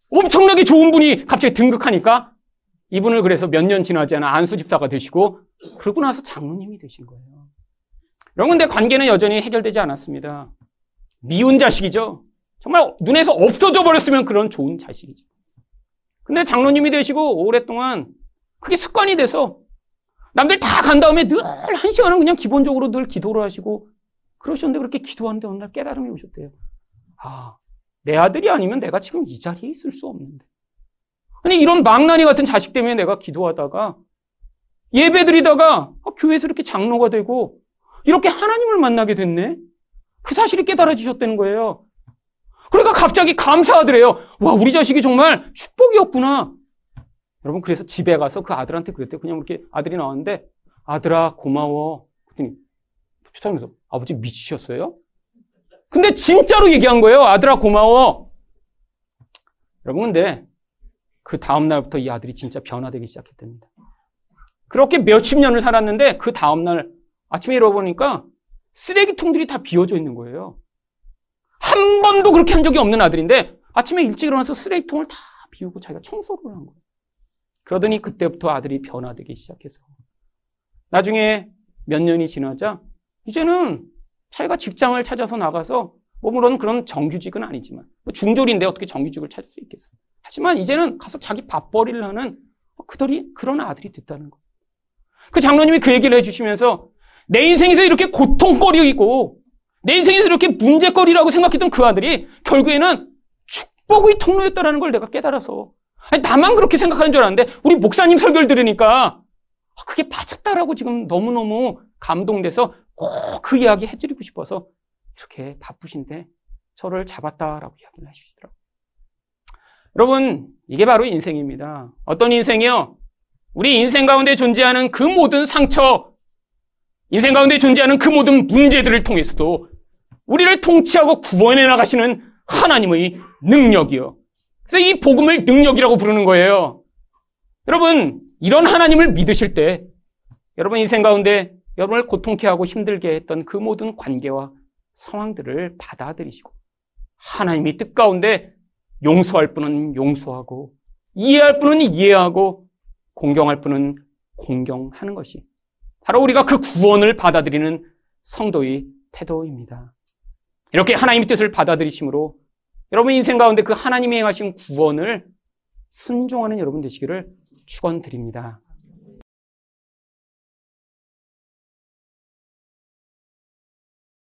엄청나게 좋은 분이 갑자기 등극하니까 이분을 그래서 몇 년 지나지 않아 안수 집사가 되시고 그러고 나서 장로님이 되신 거예요. 여러분 근데 관계는 여전히 해결되지 않았습니다. 미운 자식이죠. 정말 눈에서 없어져 버렸으면 그런 좋은 자식이죠. 근데 장로님이 되시고 오랫동안 그게 습관이 돼서 남들 다 간 다음에 늘 한 시간은 그냥 기본적으로 늘 기도를 하시고 그러셨는데 그렇게 기도하는데 어느 날 깨달음이 오셨대요. 아, 내 아들이 아니면 내가 지금 이 자리에 있을 수 없는데. 아니, 이런 망나니 같은 자식 때문에 내가 기도하다가 예배 드리다가 아, 교회에서 이렇게 장로가 되고 이렇게 하나님을 만나게 됐네? 그 사실이 깨달아지셨다는 거예요. 그러니까 갑자기 감사하더래요. 와, 우리 자식이 정말 축복이었구나. 여러분, 그래서 집에 가서 그 아들한테 그랬대요. 그냥 이렇게 아들이 나왔는데, 아들아, 고마워. 그랬더니, 표창에서 아버지 미치셨어요? 근데 진짜로 얘기한 거예요. 아들아, 고마워. 여러분, 근데 그 다음날부터 이 아들이 진짜 변화되기 시작했답니다. 그렇게 몇십 년을 살았는데, 그 다음날 아침에 일어보니까 쓰레기통들이 다 비워져 있는 거예요. 한 번도 그렇게 한 적이 없는 아들인데 아침에 일찍 일어나서 쓰레기통을 다 비우고 자기가 청소를 한 거예요. 그러더니 그때부터 아들이 변화되기 시작해서 나중에 몇 년이 지나자 이제는 자기가 직장을 찾아서 나가서 뭐 물론 그런 정규직은 아니지만 뭐 중졸인데 어떻게 정규직을 찾을 수 있겠어요. 하지만 이제는 가서 자기 밥벌이를 하는 그들이 그런 아들이 됐다는 거예요. 그 장로님이 그 얘기를 해주시면서 내 인생에서 이렇게 고통거리이고 내 인생에서 이렇게 문제거리라고 생각했던 그 아들이 결국에는 축복의 통로였다는 걸 내가 깨달아서 아니, 나만 그렇게 생각하는 줄 알았는데 우리 목사님 설교를 들으니까 아, 그게 맞았다라고 지금 너무너무 감동돼서 꼭 그 이야기 해드리고 싶어서 이렇게 바쁘신데 저를 잡았다라고 이야기를 해주시더라고요. 여러분 이게 바로 인생입니다. 어떤 인생이요? 우리 인생 가운데 존재하는 그 모든 상처, 인생 가운데 존재하는 그 모든 문제들을 통해서도 우리를 통치하고 구원해 나가시는 하나님의 능력이요. 그래서 이 복음을 능력이라고 부르는 거예요. 여러분, 이런 하나님을 믿으실 때 여러분 인생 가운데 여러분을 고통케 하고 힘들게 했던 그 모든 관계와 상황들을 받아들이시고 하나님이 뜻 가운데 용서할 분은 용서하고 이해할 분은 이해하고 공경할 분은 공경하는 것이 바로 우리가 그 구원을 받아들이는 성도의 태도입니다. 이렇게 하나님의 뜻을 받아들이심으로 여러분 인생 가운데 그 하나님이 행하신 구원을 순종하는 여러분 되시기를 축원드립니다.